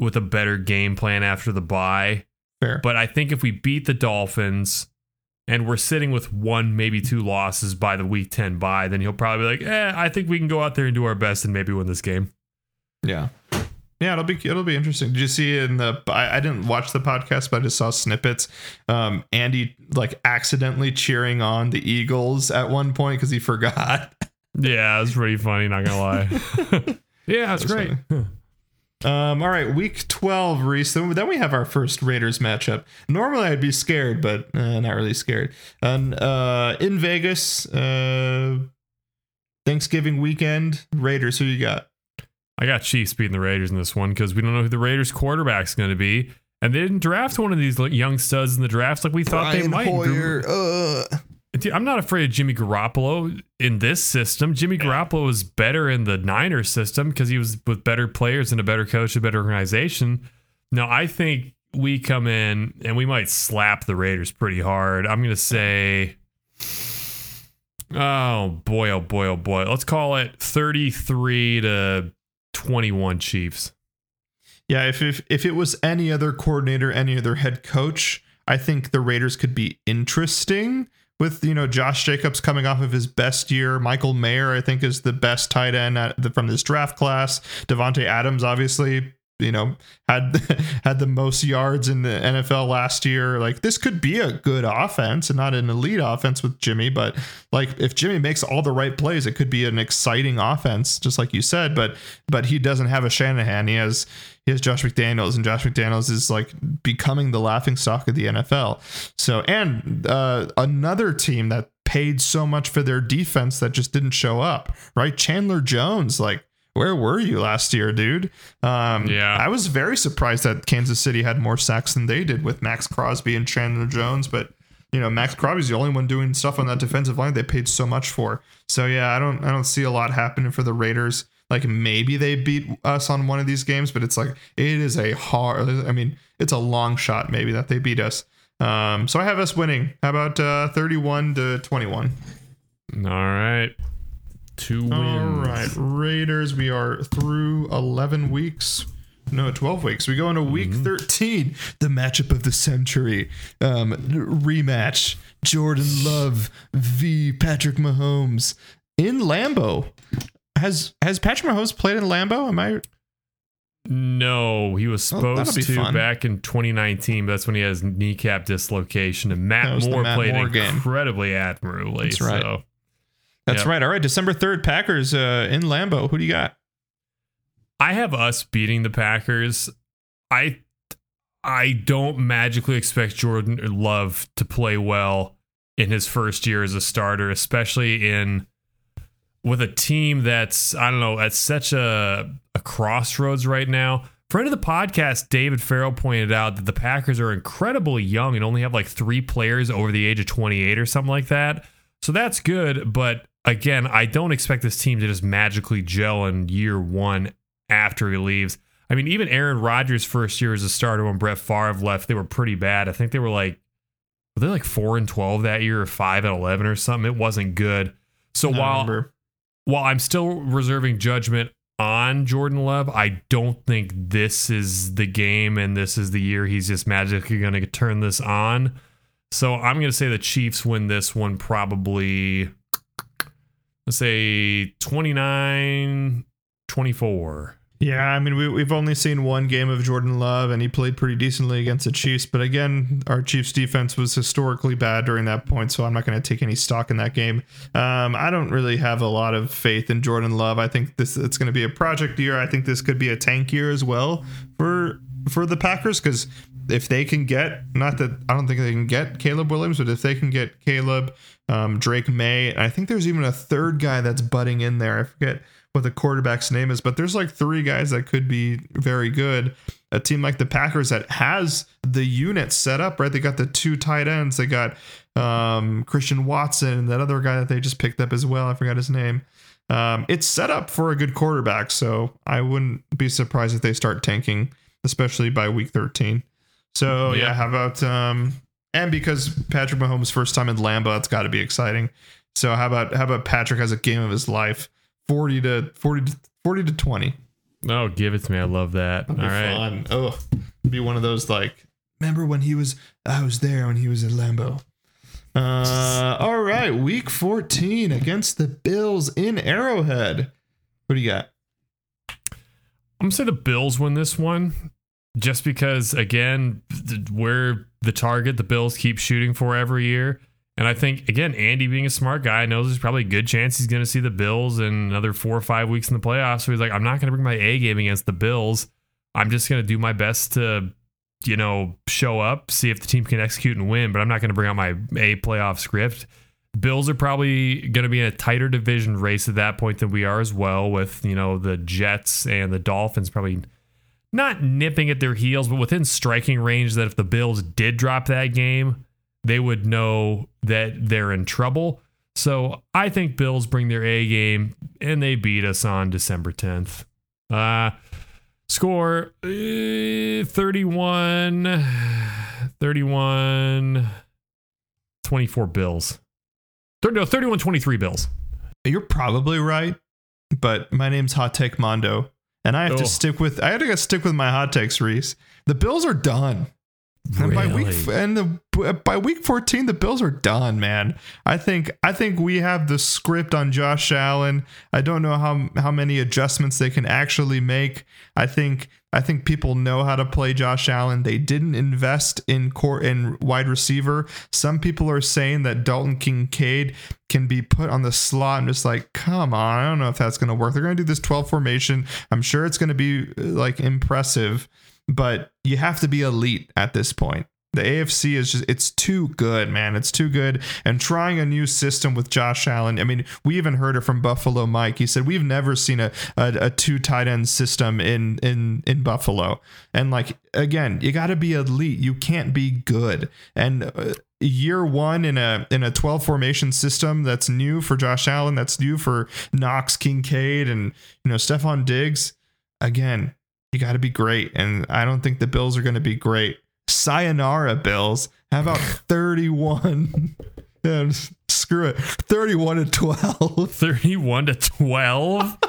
with a better game plan after the bye. Fair. But I think if we beat the Dolphins and we're sitting with one, maybe two losses by the week 10 bye, then he'll probably be like, eh, I think we can go out there and do our best and maybe win this game. Yeah. Yeah, it'll be it'll be interesting. Did you see in the I, I didn't watch the podcast, but I just saw snippets. Um, Andy like accidentally cheering on the Eagles at one point because he forgot. Yeah, it's pretty funny, not gonna lie. yeah, that's That's great. Um, all right, week twelve, Rhys. Then, then we have our first Raiders matchup. Normally, I'd be scared, but uh, not really scared. And uh, in Vegas, uh, Thanksgiving weekend, Raiders. Who you got? I got Chiefs beating the Raiders in this one because we don't know who the Raiders quarterback's going to be. And they didn't draft one of these young studs in the drafts like we thought they might. Uh, I'm not afraid of Jimmy Garoppolo in this system. Jimmy Garoppolo was better in the Niners system because he was with better players and a better coach, a better organization. Now, I think we come in and we might slap the Raiders pretty hard. I'm going to say, oh boy, oh boy, oh boy. Let's call it 33 to 21 Chiefs. Yeah, if, if if it was any other coordinator, any other head coach, I think the Raiders could be interesting. With you know Josh Jacobs coming off of his best year, Michael Mayer I think is the best tight end the, from this draft class. Davante Adams obviously you know had had the most yards in the NFL last year. Like this could be a good offense and not an elite offense with Jimmy, but like if Jimmy makes all the right plays, it could be an exciting offense, just like you said. But but he doesn't have a Shanahan. He has he has Josh McDaniels, and Josh McDaniels is like becoming the laughing stock of the NFL. So and uh, another team that paid so much for their defense that just didn't show up, right? Chandler Jones, like where were you last year, dude? Um, Yeah. I was very surprised that Kansas City had more sacks than they did with Maxx Crosby and Chandler Jones, but you know Maxx Crosby's the only one doing stuff on that defensive line they paid so much for. So yeah, I don't I don't see a lot happening for the Raiders. Like maybe they beat us on one of these games, but it's like it is a hard. I mean, it's a long shot maybe that they beat us. Um, so I have us winning. How about uh, thirty-one to twenty-one? All right. Two wins. All right, Raiders. We are through eleven weeks. No, twelve weeks. We go into week thirteen, the matchup of the century, um, rematch. Jordan Love v Patrick Mahomes in Lambeau. Has has Patrick Mahomes played in Lambeau? Am I? No, he was Oh, supposed to fun. back in 2019, but that's when he has kneecap dislocation. And Matt Moore Matt played Moore incredibly admirably. That's right. So That's Yep. right. All right, December third, Packers uh, in Lambeau. Who do you got? I have us beating the Packers. I I don't magically expect Jordan Love to play well in his first year as a starter, especially in with a team that's I don't know at such a a crossroads right now. Friend of the podcast, David Farrell pointed out that the Packers are incredibly young and only have like three players over the age of 28 or something like that. So that's good, but again, I don't expect this team to just magically gel in year one after he leaves. I mean, even Aaron Rodgers' first year as a starter when Brett Favre left, they were pretty bad. I think they were like, were they like four and twelve that year, or five and eleven, or something? It wasn't good. So while while I'm still reserving judgment on Jordan Love, I don't think this is the game and this is the year he's just magically going to turn this on. So I'm going to say the Chiefs win this one probably, let's say 29 24. Yeah, I mean, we, we've only seen one game of Jordan Love, and he played pretty decently against the Chiefs. But again, our Chiefs defense was historically bad during that point, so I'm not going to take any stock in that game. Um, I don't really have a lot of faith in Jordan Love. I think this it's going to be a project year. I think this could be a tank year as well for for the Packers because if they can get not that I don't think they can get Caleb Williams, but if they can get Caleb, um, Drake Maye, I think there's even a third guy that's butting in there. I forget what the quarterback's name is, but there's like three guys that could be very good. A team like the Packers that has the unit set up, right? They got the two tight ends. They got um, Christian Watson and that other guy that they just picked up as well. I forgot his name. Um, it's set up for a good quarterback, so I wouldn't be surprised if they start tanking, especially by week 13. So yeah, yeah how about um, and because Patrick Mahomes' first time in Lambeau, it's got to be exciting. So how about how about Patrick has a game of his life? 40 to 40 to 40 to 20. Oh, give it to me. I love that. All right. Fun. Oh, be one of those like, remember when he was, I was there when he was in Lambeau. Uh, all right. Week 14 against the Bills in Arrowhead. What do you got? I'm to say the Bills win this one just because, again, we're the target the Bills keep shooting for every year. And I think again, Andy being a smart guy knows there's probably a good chance he's going to see the Bills in another four or five weeks in the playoffs. So he's like, I'm not going to bring my A game against the Bills. I'm just going to do my best to, you know, show up, see if the team can execute and win. But I'm not going to bring out my A playoff script. Bills are probably going to be in a tighter division race at that point than we are as well, with you know the Jets and the Dolphins probably not nipping at their heels, but within striking range. That if the Bills did drop that game they would know that they're in trouble. So I think Bills bring their A game and they beat us on December 10th. Uh, score uh, 31 31 24 Bills. no, 31 23 Bills. You're probably right, but my name's Hot Take Mondo, and I have oh. to stick with I have to stick with my hot takes, Rhys. The Bills are done. And by week and the, by week 14 the Bills are done, man. I think I think we have the script on Josh Allen. I don't know how how many adjustments they can actually make. I think I think people know how to play Josh Allen. They didn't invest in court in wide receiver. Some people are saying that Dalton Kincaid can be put on the slot. I'm just like, come on. I don't know if that's going to work. They're going to do this 12 formation. I'm sure it's going to be like impressive but you have to be elite at this point. The AFC is just, it's too good, man. It's too good. And trying a new system with Josh Allen, I mean, we even heard it from Buffalo Mike. He said, We've never seen a, a, a two tight end system in, in, in Buffalo. And like, again, you got to be elite. You can't be good. And, uh, year one in a in a 12 formation system that's new for Josh Allen, that's new for Knox Kincaid and you know Stefon Diggs. Again, you got to be great. And I don't think the Bills are going to be great. Sayonara, Bills. How about 31? yeah, screw it. 31 to 12. 31 to 12?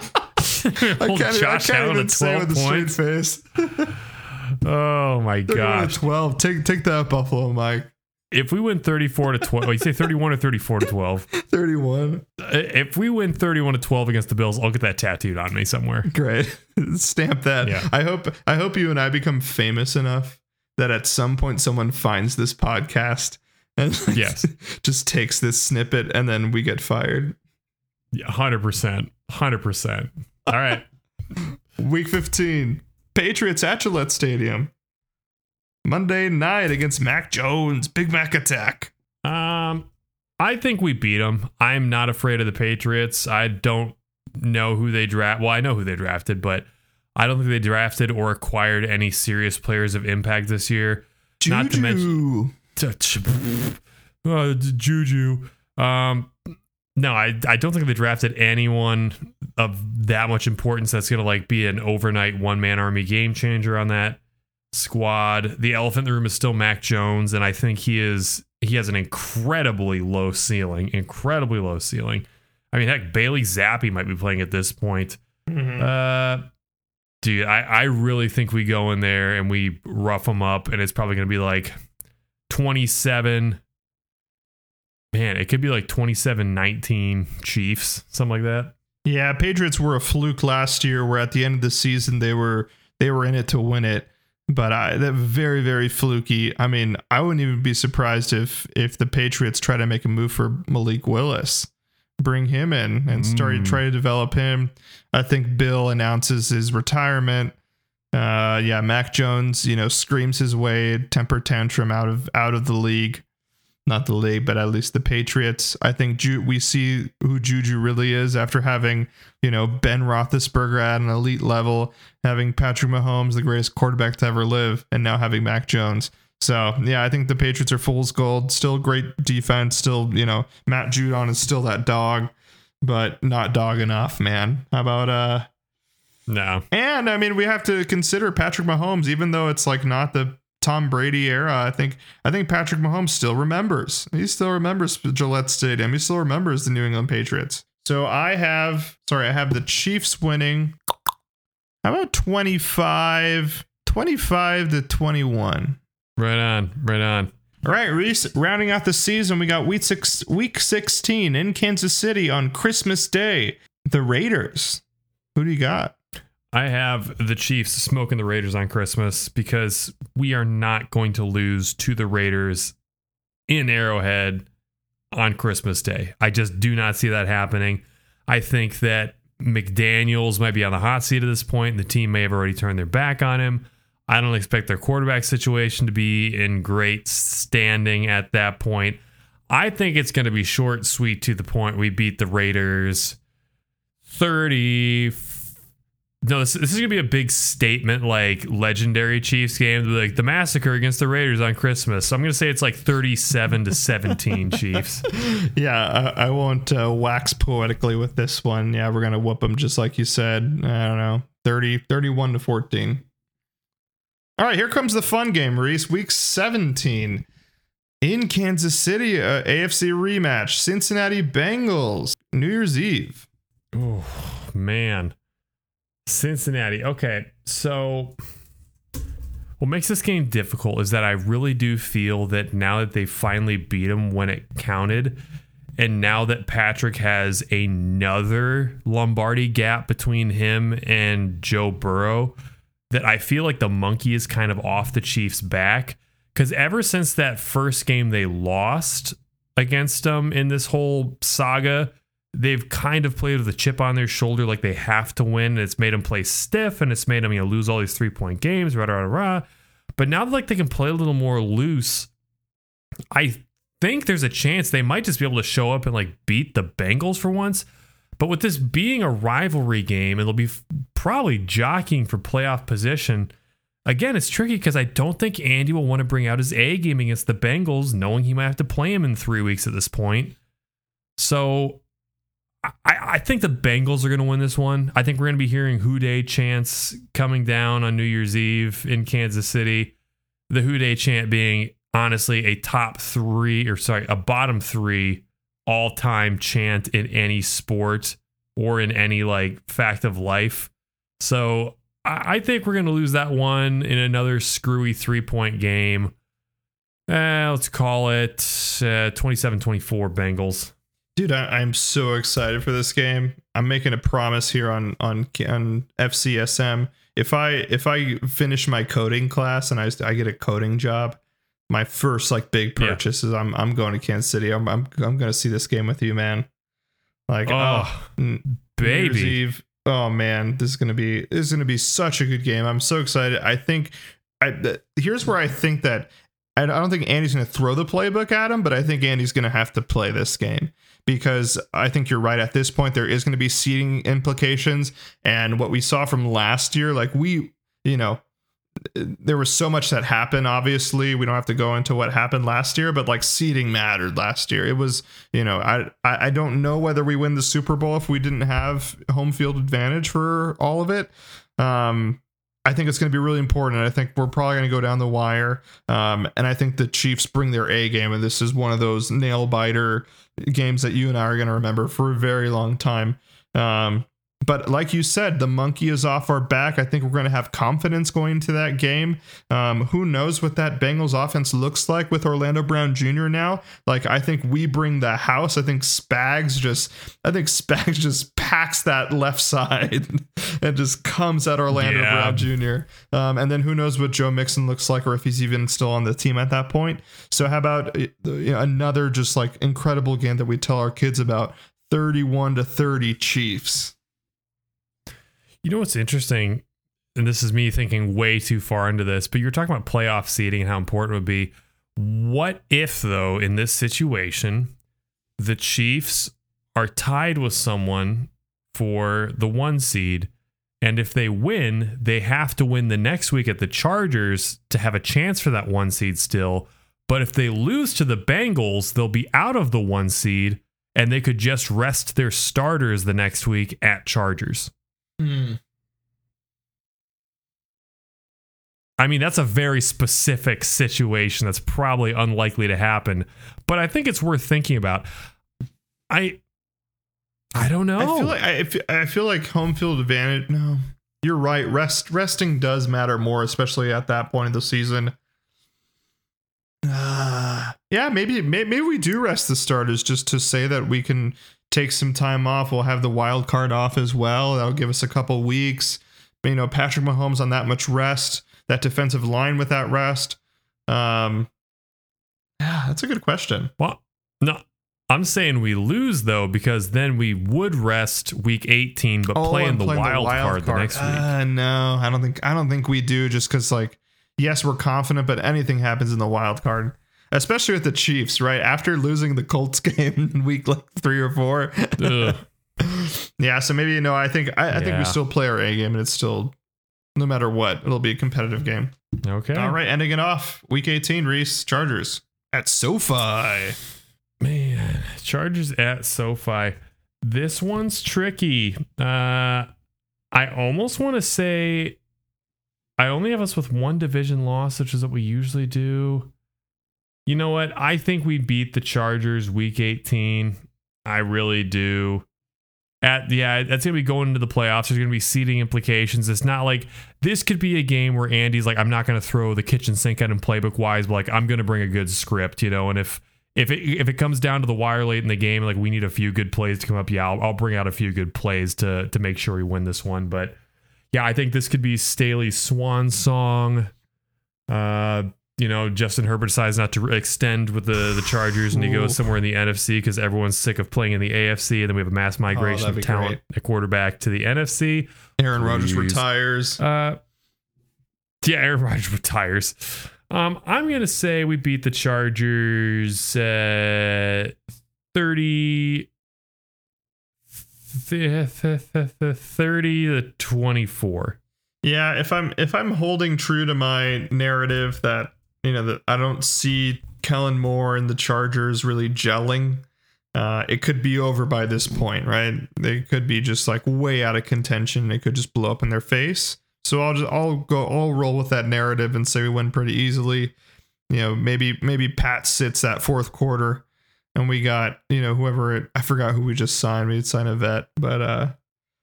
I can't, Josh I can't even say with a straight face. oh my god. 12. Take take that Buffalo Mike if we win 34 to 12, you say 31 or 34 to 12? 31. If we win 31 to 12 against the Bills, I'll get that tattooed on me somewhere. Great. Stamp that. Yeah. I hope I hope you and I become famous enough that at some point someone finds this podcast and like, yes. just takes this snippet and then we get fired. Yeah, 100%. 100%. All right. Week 15. Patriots at Gillette Stadium. Monday night against Mac Jones. Big Mac attack. Um, I think we beat them. I'm not afraid of the Patriots. I don't know who they draft. Well, I know who they drafted, but I don't think they drafted or acquired any serious players of impact this year. Juju. Not to mention- uh, Juju. Um, no, I I don't think they drafted anyone of that much importance that's gonna like be an overnight one man army game changer on that squad. The elephant in the room is still Mac Jones, and I think he is he has an incredibly low ceiling, incredibly low ceiling. I mean, heck, Bailey Zappe might be playing at this point. Mhm. Uh, dude, I, I really think we go in there and we rough them up, and it's probably going to be like 27. Man, it could be like 27 19 Chiefs, something like that. Yeah, Patriots were a fluke last year where at the end of the season they were they were in it to win it. But I that very, very fluky. I mean, I wouldn't even be surprised if if the Patriots try to make a move for Malik Willis. Bring him in and start Mm. try to develop him. I think Bill announces his retirement. Uh yeah, Mac Jones, you know, screams his way temper tantrum out of out of the league not the league, but at least the Patriots. I think Ju- we see who Juju really is after having, you know, Ben Roethlisberger at an elite level, having Patrick Mahomes, the greatest quarterback to ever live, and now having Mac Jones. So yeah, I think the Patriots are fool's gold. Still great defense. Still, you know, Matt Judon is still that dog, but not dog enough, man. How about uh? No. And I mean, we have to consider Patrick Mahomes, even though it's like not the Tom Brady era. I think I think Patrick Mahomes still remembers. He still remembers Gillette Stadium. He still remembers the New England Patriots. So I have sorry, I have the Chiefs winning. How about 25 25 to 21? Right on. Right on. All right, Rhys, rounding out the season, we got week six, week 16 in Kansas City on Christmas Day. The Raiders. Who do you got? I have the Chiefs smoking the Raiders on Christmas because we are not going to lose to the Raiders in Arrowhead on Christmas Day. I just do not see that happening. I think that McDaniels might be on the hot seat at this point. The team may have already turned their back on him. I don't expect their quarterback situation to be in great standing at that point. I think it's going to be short, sweet to the point. We beat the Raiders 30 no, this, this is gonna be a big statement, like legendary Chiefs game, like the massacre against the Raiders on Christmas. So I'm gonna say it's like 37 to 17 Chiefs. Yeah, I, I won't uh, wax poetically with this one. Yeah, we're going to whoop them just like you said. I don't know, 30, 31 to 14. All right, here comes the fun game, Rhys. Week 17 in Kansas City, uh, AFC rematch, Cincinnati Bengals, New Year's Eve. Oh man, Cincinnati. Okay, so what makes this game difficult is that I really do feel that now that they finally beat him when it counted, and now that Patrick has another Lombardi gap between him and Joe Burrow, that I feel like the monkey is kind of off the Chiefs' back. Because ever since that first game they lost against them in this whole saga, they've kind of played with a chip on their shoulder, like they have to win. And it's made them play stiff, and it's made them you know lose all these three point games. Rah, rah, rah. But now like they can play a little more loose, I think there's a chance they might just be able to show up and like beat the Bengals for once. But with this being a rivalry game, they'll be probably jockeying for playoff position. Again, it's tricky because I don't think Andy will want to bring out his A game against the Bengals, knowing he might have to play him in three weeks at this point. So I, I think the Bengals are going to win this one. I think we're going to be hearing Who Dey chants coming down on New Year's Eve in Kansas City. The Who Dey chant being honestly a top three, or sorry, a bottom three all time chant in any sport or in any like fact of life. So I, I think we're going to lose that one in another screwy three point game. Eh, let's call it uh, 27 24 Bengals. Dude, I, I'm so excited for this game. I'm making a promise here on on on FCSM. If I if I finish my coding class and I I get a coding job, my first like big Yeah. purchase is I'm I'm going to Kansas City. I'm I'm I'm gonna see this game with you, man. Like Oh, oh, N- New Year's baby. Eve, oh man, this is gonna be this is gonna be such a good game. I'm so excited. I think I th- here's where I think that I don't think Andy's gonna throw the playbook at him, but I think Andy's gonna have to play this game because I think you're right. At this point, there is gonna be seeding implications, and what we saw from last year, like we, you know, there was so much that happened obviously we don't have to go into what happened last year but like seeding mattered last year it was you know i i don't know whether we win the super bowl if we didn't have home field advantage for all of it um I think it's going to be really important. I think we're probably going to go down the wire. Um, and I think the Chiefs bring their A game. And this is one of those nail biter games that you and I are going to remember for a very long time. Um, but like you said, the monkey is off our back. I think we're going to have confidence going into that game. Um, who knows what that Bengals offense looks like with Orlando Brown Jr. now? Like, I think we bring the house. I think Spags just, I think Spags just packs that left side and just comes at Orlando yeah. Brown Jr. Um, and then who knows what Joe Mixon looks like or if he's even still on the team at that point. So, how about uh, you know, another just like incredible game that we tell our kids about 31 to 30 Chiefs? You know what's interesting, and this is me thinking way too far into this, but you're talking about playoff seeding and how important it would be. What if, though, in this situation, the Chiefs are tied with someone for the one seed, and if they win, they have to win the next week at the Chargers to have a chance for that one seed still. But if they lose to the Bengals, they'll be out of the one seed and they could just rest their starters the next week at Chargers. Hmm. I mean, that's a very specific situation that's probably unlikely to happen, but I think it's worth thinking about. I I don't know. I feel like I feel, I feel like home field advantage. No, you're right. Rest resting does matter more, especially at that point of the season. Uh, yeah, maybe, maybe maybe we do rest the starters just to say that we can take some time off. We'll have the wild card off as well. That'll give us a couple weeks. You know, Patrick Mahomes on that much rest, that defensive line with that rest. Um, yeah, that's a good question. Well, no, I'm saying we lose though because then we would rest week 18, but oh, play in the wild, the wild, card, card the next week. Uh, no, I don't think I don't think we do. Just because like, yes, we're confident, but anything happens in the wild card especially with the Chiefs, right? After losing the Colts game in week like three or four. yeah, so maybe you know, I think I, I yeah. think we still play our A game, and it's still no matter what, it'll be a competitive game. Okay. All right, ending it off, week 18, Rhys Chargers at SoFi. Man, Chargers at SoFi. This one's tricky. Uh I almost want to say I only have us with one division loss, which is what we usually do. You know what? I think we beat the Chargers week 18. I really do. At yeah, that's gonna be going into the playoffs. There's gonna be seeding implications. It's not like this could be a game where Andy's like, I'm not gonna throw the kitchen sink at him playbook wise, but like I'm gonna bring a good script, you know. And if if it if it comes down to the wire late in the game, like we need a few good plays to come up, yeah, I'll, I'll bring out a few good plays to to make sure we win this one. But yeah, I think this could be Staley's swan song. Uh, you know, Justin Herbert decides not to extend with the, the Chargers and he goes somewhere in the NFC because everyone's sick of playing in the AFC. And then we have a mass oh, migration oh, of talent great. at quarterback to the NFC. Aaron Rodgers retires. Uh, yeah, Aaron Rodgers retires. Um, I'm going to say we beat the Chargers uh, 30. 30 to 24. Yeah, if I'm if I'm holding true to my narrative that you know that I don't see Kellen Moore and the Chargers really gelling. Uh, it could be over by this point, right? They could be just like way out of contention. It could just blow up in their face. So I'll just I'll go I'll roll with that narrative and say we win pretty easily. You know, maybe maybe Pat sits that fourth quarter, and we got you know whoever it, I forgot who we just signed. We signed a vet, but uh,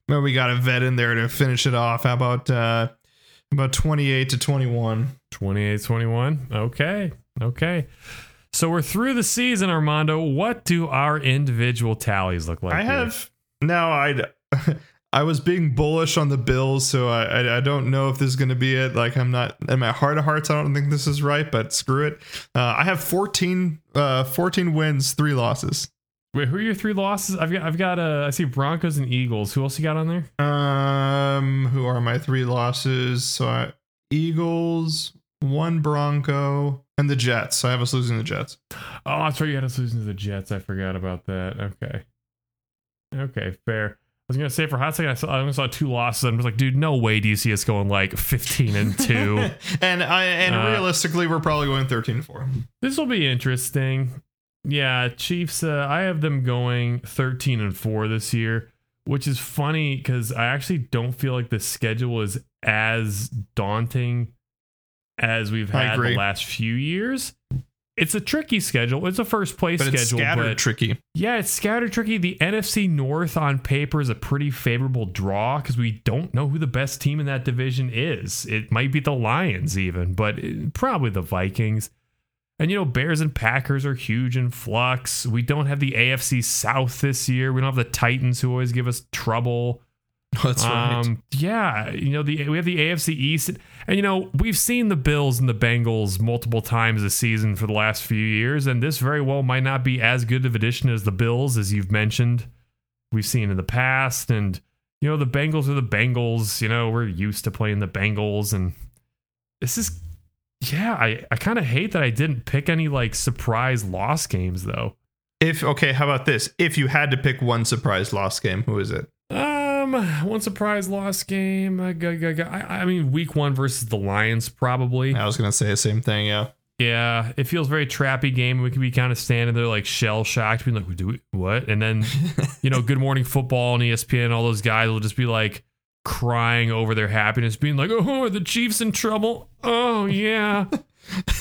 we got a vet in there to finish it off. How about uh, about 28 to 21. 28 21. Okay. Okay. So we're through the season, Armando. What do our individual tallies look like? I here? have now. I I was being bullish on the Bills, so I, I, I don't know if this is going to be it. Like I'm not in my heart of hearts. I don't think this is right, but screw it. Uh, I have 14 uh, 14 wins, three losses. Wait, who are your three losses? I've got I've got uh I see Broncos and Eagles. Who else you got on there? Um, who are my three losses? So I, Eagles, one Bronco, and the Jets. I have us losing the Jets. Oh, that's right. You had us losing to the Jets. I forgot about that. Okay. Okay, fair. I was gonna say for a hot second, I saw, I only saw two losses. and I was like, dude, no way do you see us going like fifteen and two. and I and Uh, realistically, we're probably going thirteen and four. this will be interesting. Yeah, Chiefs. Uh, I have them going thirteen and four this year, which is funny because I actually don't feel like the schedule is as daunting as we've had the last few years. It's a tricky schedule. It's a first place But it's schedule, scattered but tricky. Yeah, it's scattered tricky. The NFC North on paper is a pretty favorable draw because we don't know who the best team in that division is. It might be the Lions, even, but it- probably the Vikings. And, you know, Bears and Packers are huge in flux. We don't have the AFC South this year. We don't have the Titans who always give us trouble. That's right. Um, yeah, you know the we have the AFC East, and you know we've seen the Bills and the Bengals multiple times this season for the last few years, and this very well might not be as good of addition as the Bills, as you've mentioned. We've seen in the past, and you know the Bengals are the Bengals. You know we're used to playing the Bengals, and this is yeah. I I kind of hate that I didn't pick any like surprise loss games though. If okay, how about this? If you had to pick one surprise loss game, who is it? Um, one surprise loss game. I I mean, week one versus the Lions, probably. I was gonna say the same thing. Yeah. Yeah, it feels very trappy game. We could be kind of standing there like shell shocked, being like, "Do we, what?" And then, you know, Good Morning Football and ESPN, all those guys will just be like crying over their happiness, being like, "Oh, are the Chiefs in trouble?" Oh yeah.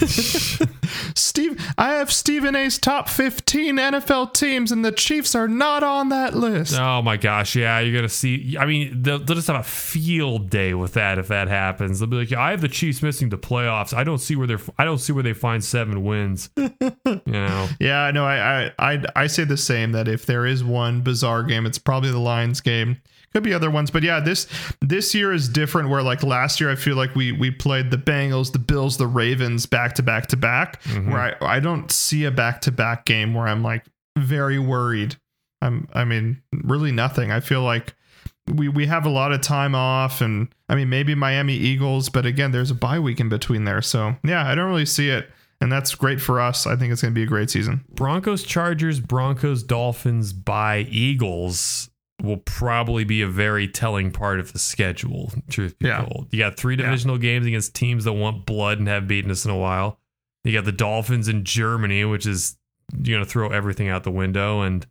Steve, I have Stephen A's top 15 NFL teams, and the Chiefs are not on that list. Oh my gosh, yeah, you're gonna see. I mean, they'll, they'll just have a field day with that if that happens. They'll be like, yeah, "I have the Chiefs missing the playoffs. I don't see where they're. I don't see where they find seven wins." you know, Yeah, no, I, I, I, I say the same. That if there is one bizarre game, it's probably the Lions game. Could be other ones, but yeah, this this year is different. Where like last year, I feel like we we played the Bengals, the Bills, the Ravens back to back to back. Mm-hmm. Where I I don't see a back to back game where I'm like very worried. I'm I mean really nothing. I feel like we we have a lot of time off, and I mean maybe Miami Eagles, but again, there's a bye week in between there. So yeah, I don't really see it, and that's great for us. I think it's going to be a great season. Broncos, Chargers, Broncos, Dolphins bye Eagles will probably be a very telling part of the schedule. Truth be Yeah. told, you got three Yeah. divisional games against teams that want blood and have beaten us in a while. You got the Dolphins in Germany, which is you're gonna throw everything out the window, and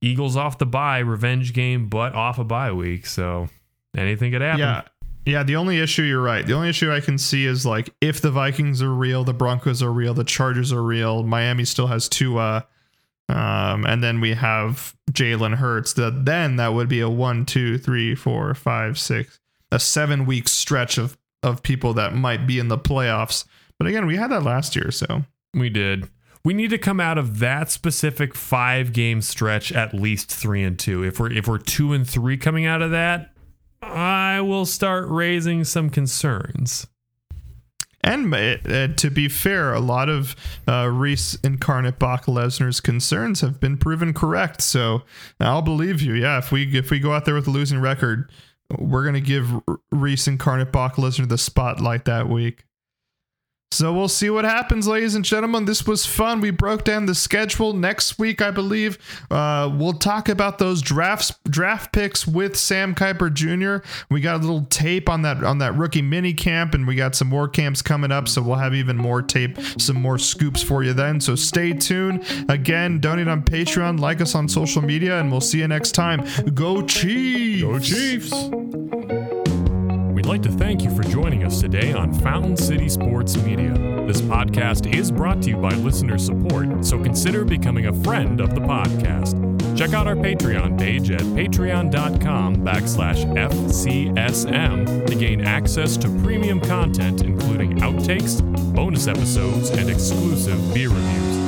Eagles off the bye, revenge game, but off a bye week. So anything could happen. Yeah. Yeah, the only issue you're right. The only issue I can see is like if the Vikings are real, the Broncos are real, the Chargers are real, Miami still has Tua, um, and then we have Jalen Hurts. That then that would be a one, two, three, four, five, six, a seven week stretch of of people that might be in the playoffs. But again, we had that last year, so We did. We need to come out of that specific five game stretch at least three and two. If we're if we're two and three coming out of that, I will start raising some concerns. And uh, to be fair, a lot of uh, Rhys Incarnate Brock Lesnar's concerns have been proven correct. So I'll believe you. Yeah, if we if we go out there with a losing record, we're gonna give Rhys Incarnate Bach Lesnar the spotlight that week. So we'll see what happens, ladies and gentlemen. This was fun. We broke down the schedule. Next week, I believe, uh, we'll talk about those drafts, draft picks with Sam Kiper Jr. We got a little tape on that on that rookie mini camp, and we got some more camps coming up. So we'll have even more tape, some more scoops for you then. So stay tuned. Again, donate on Patreon, like us on social media, and we'll see you next time. Go Chiefs! Go Chiefs! We'd like to thank you for joining us today on Fountain City Sports Media. This podcast is brought to you by listener support, so consider becoming a friend of the podcast. Check out our Patreon page at patreon.com backslash FCSM to gain access to premium content, including outtakes, bonus episodes, and exclusive beer reviews.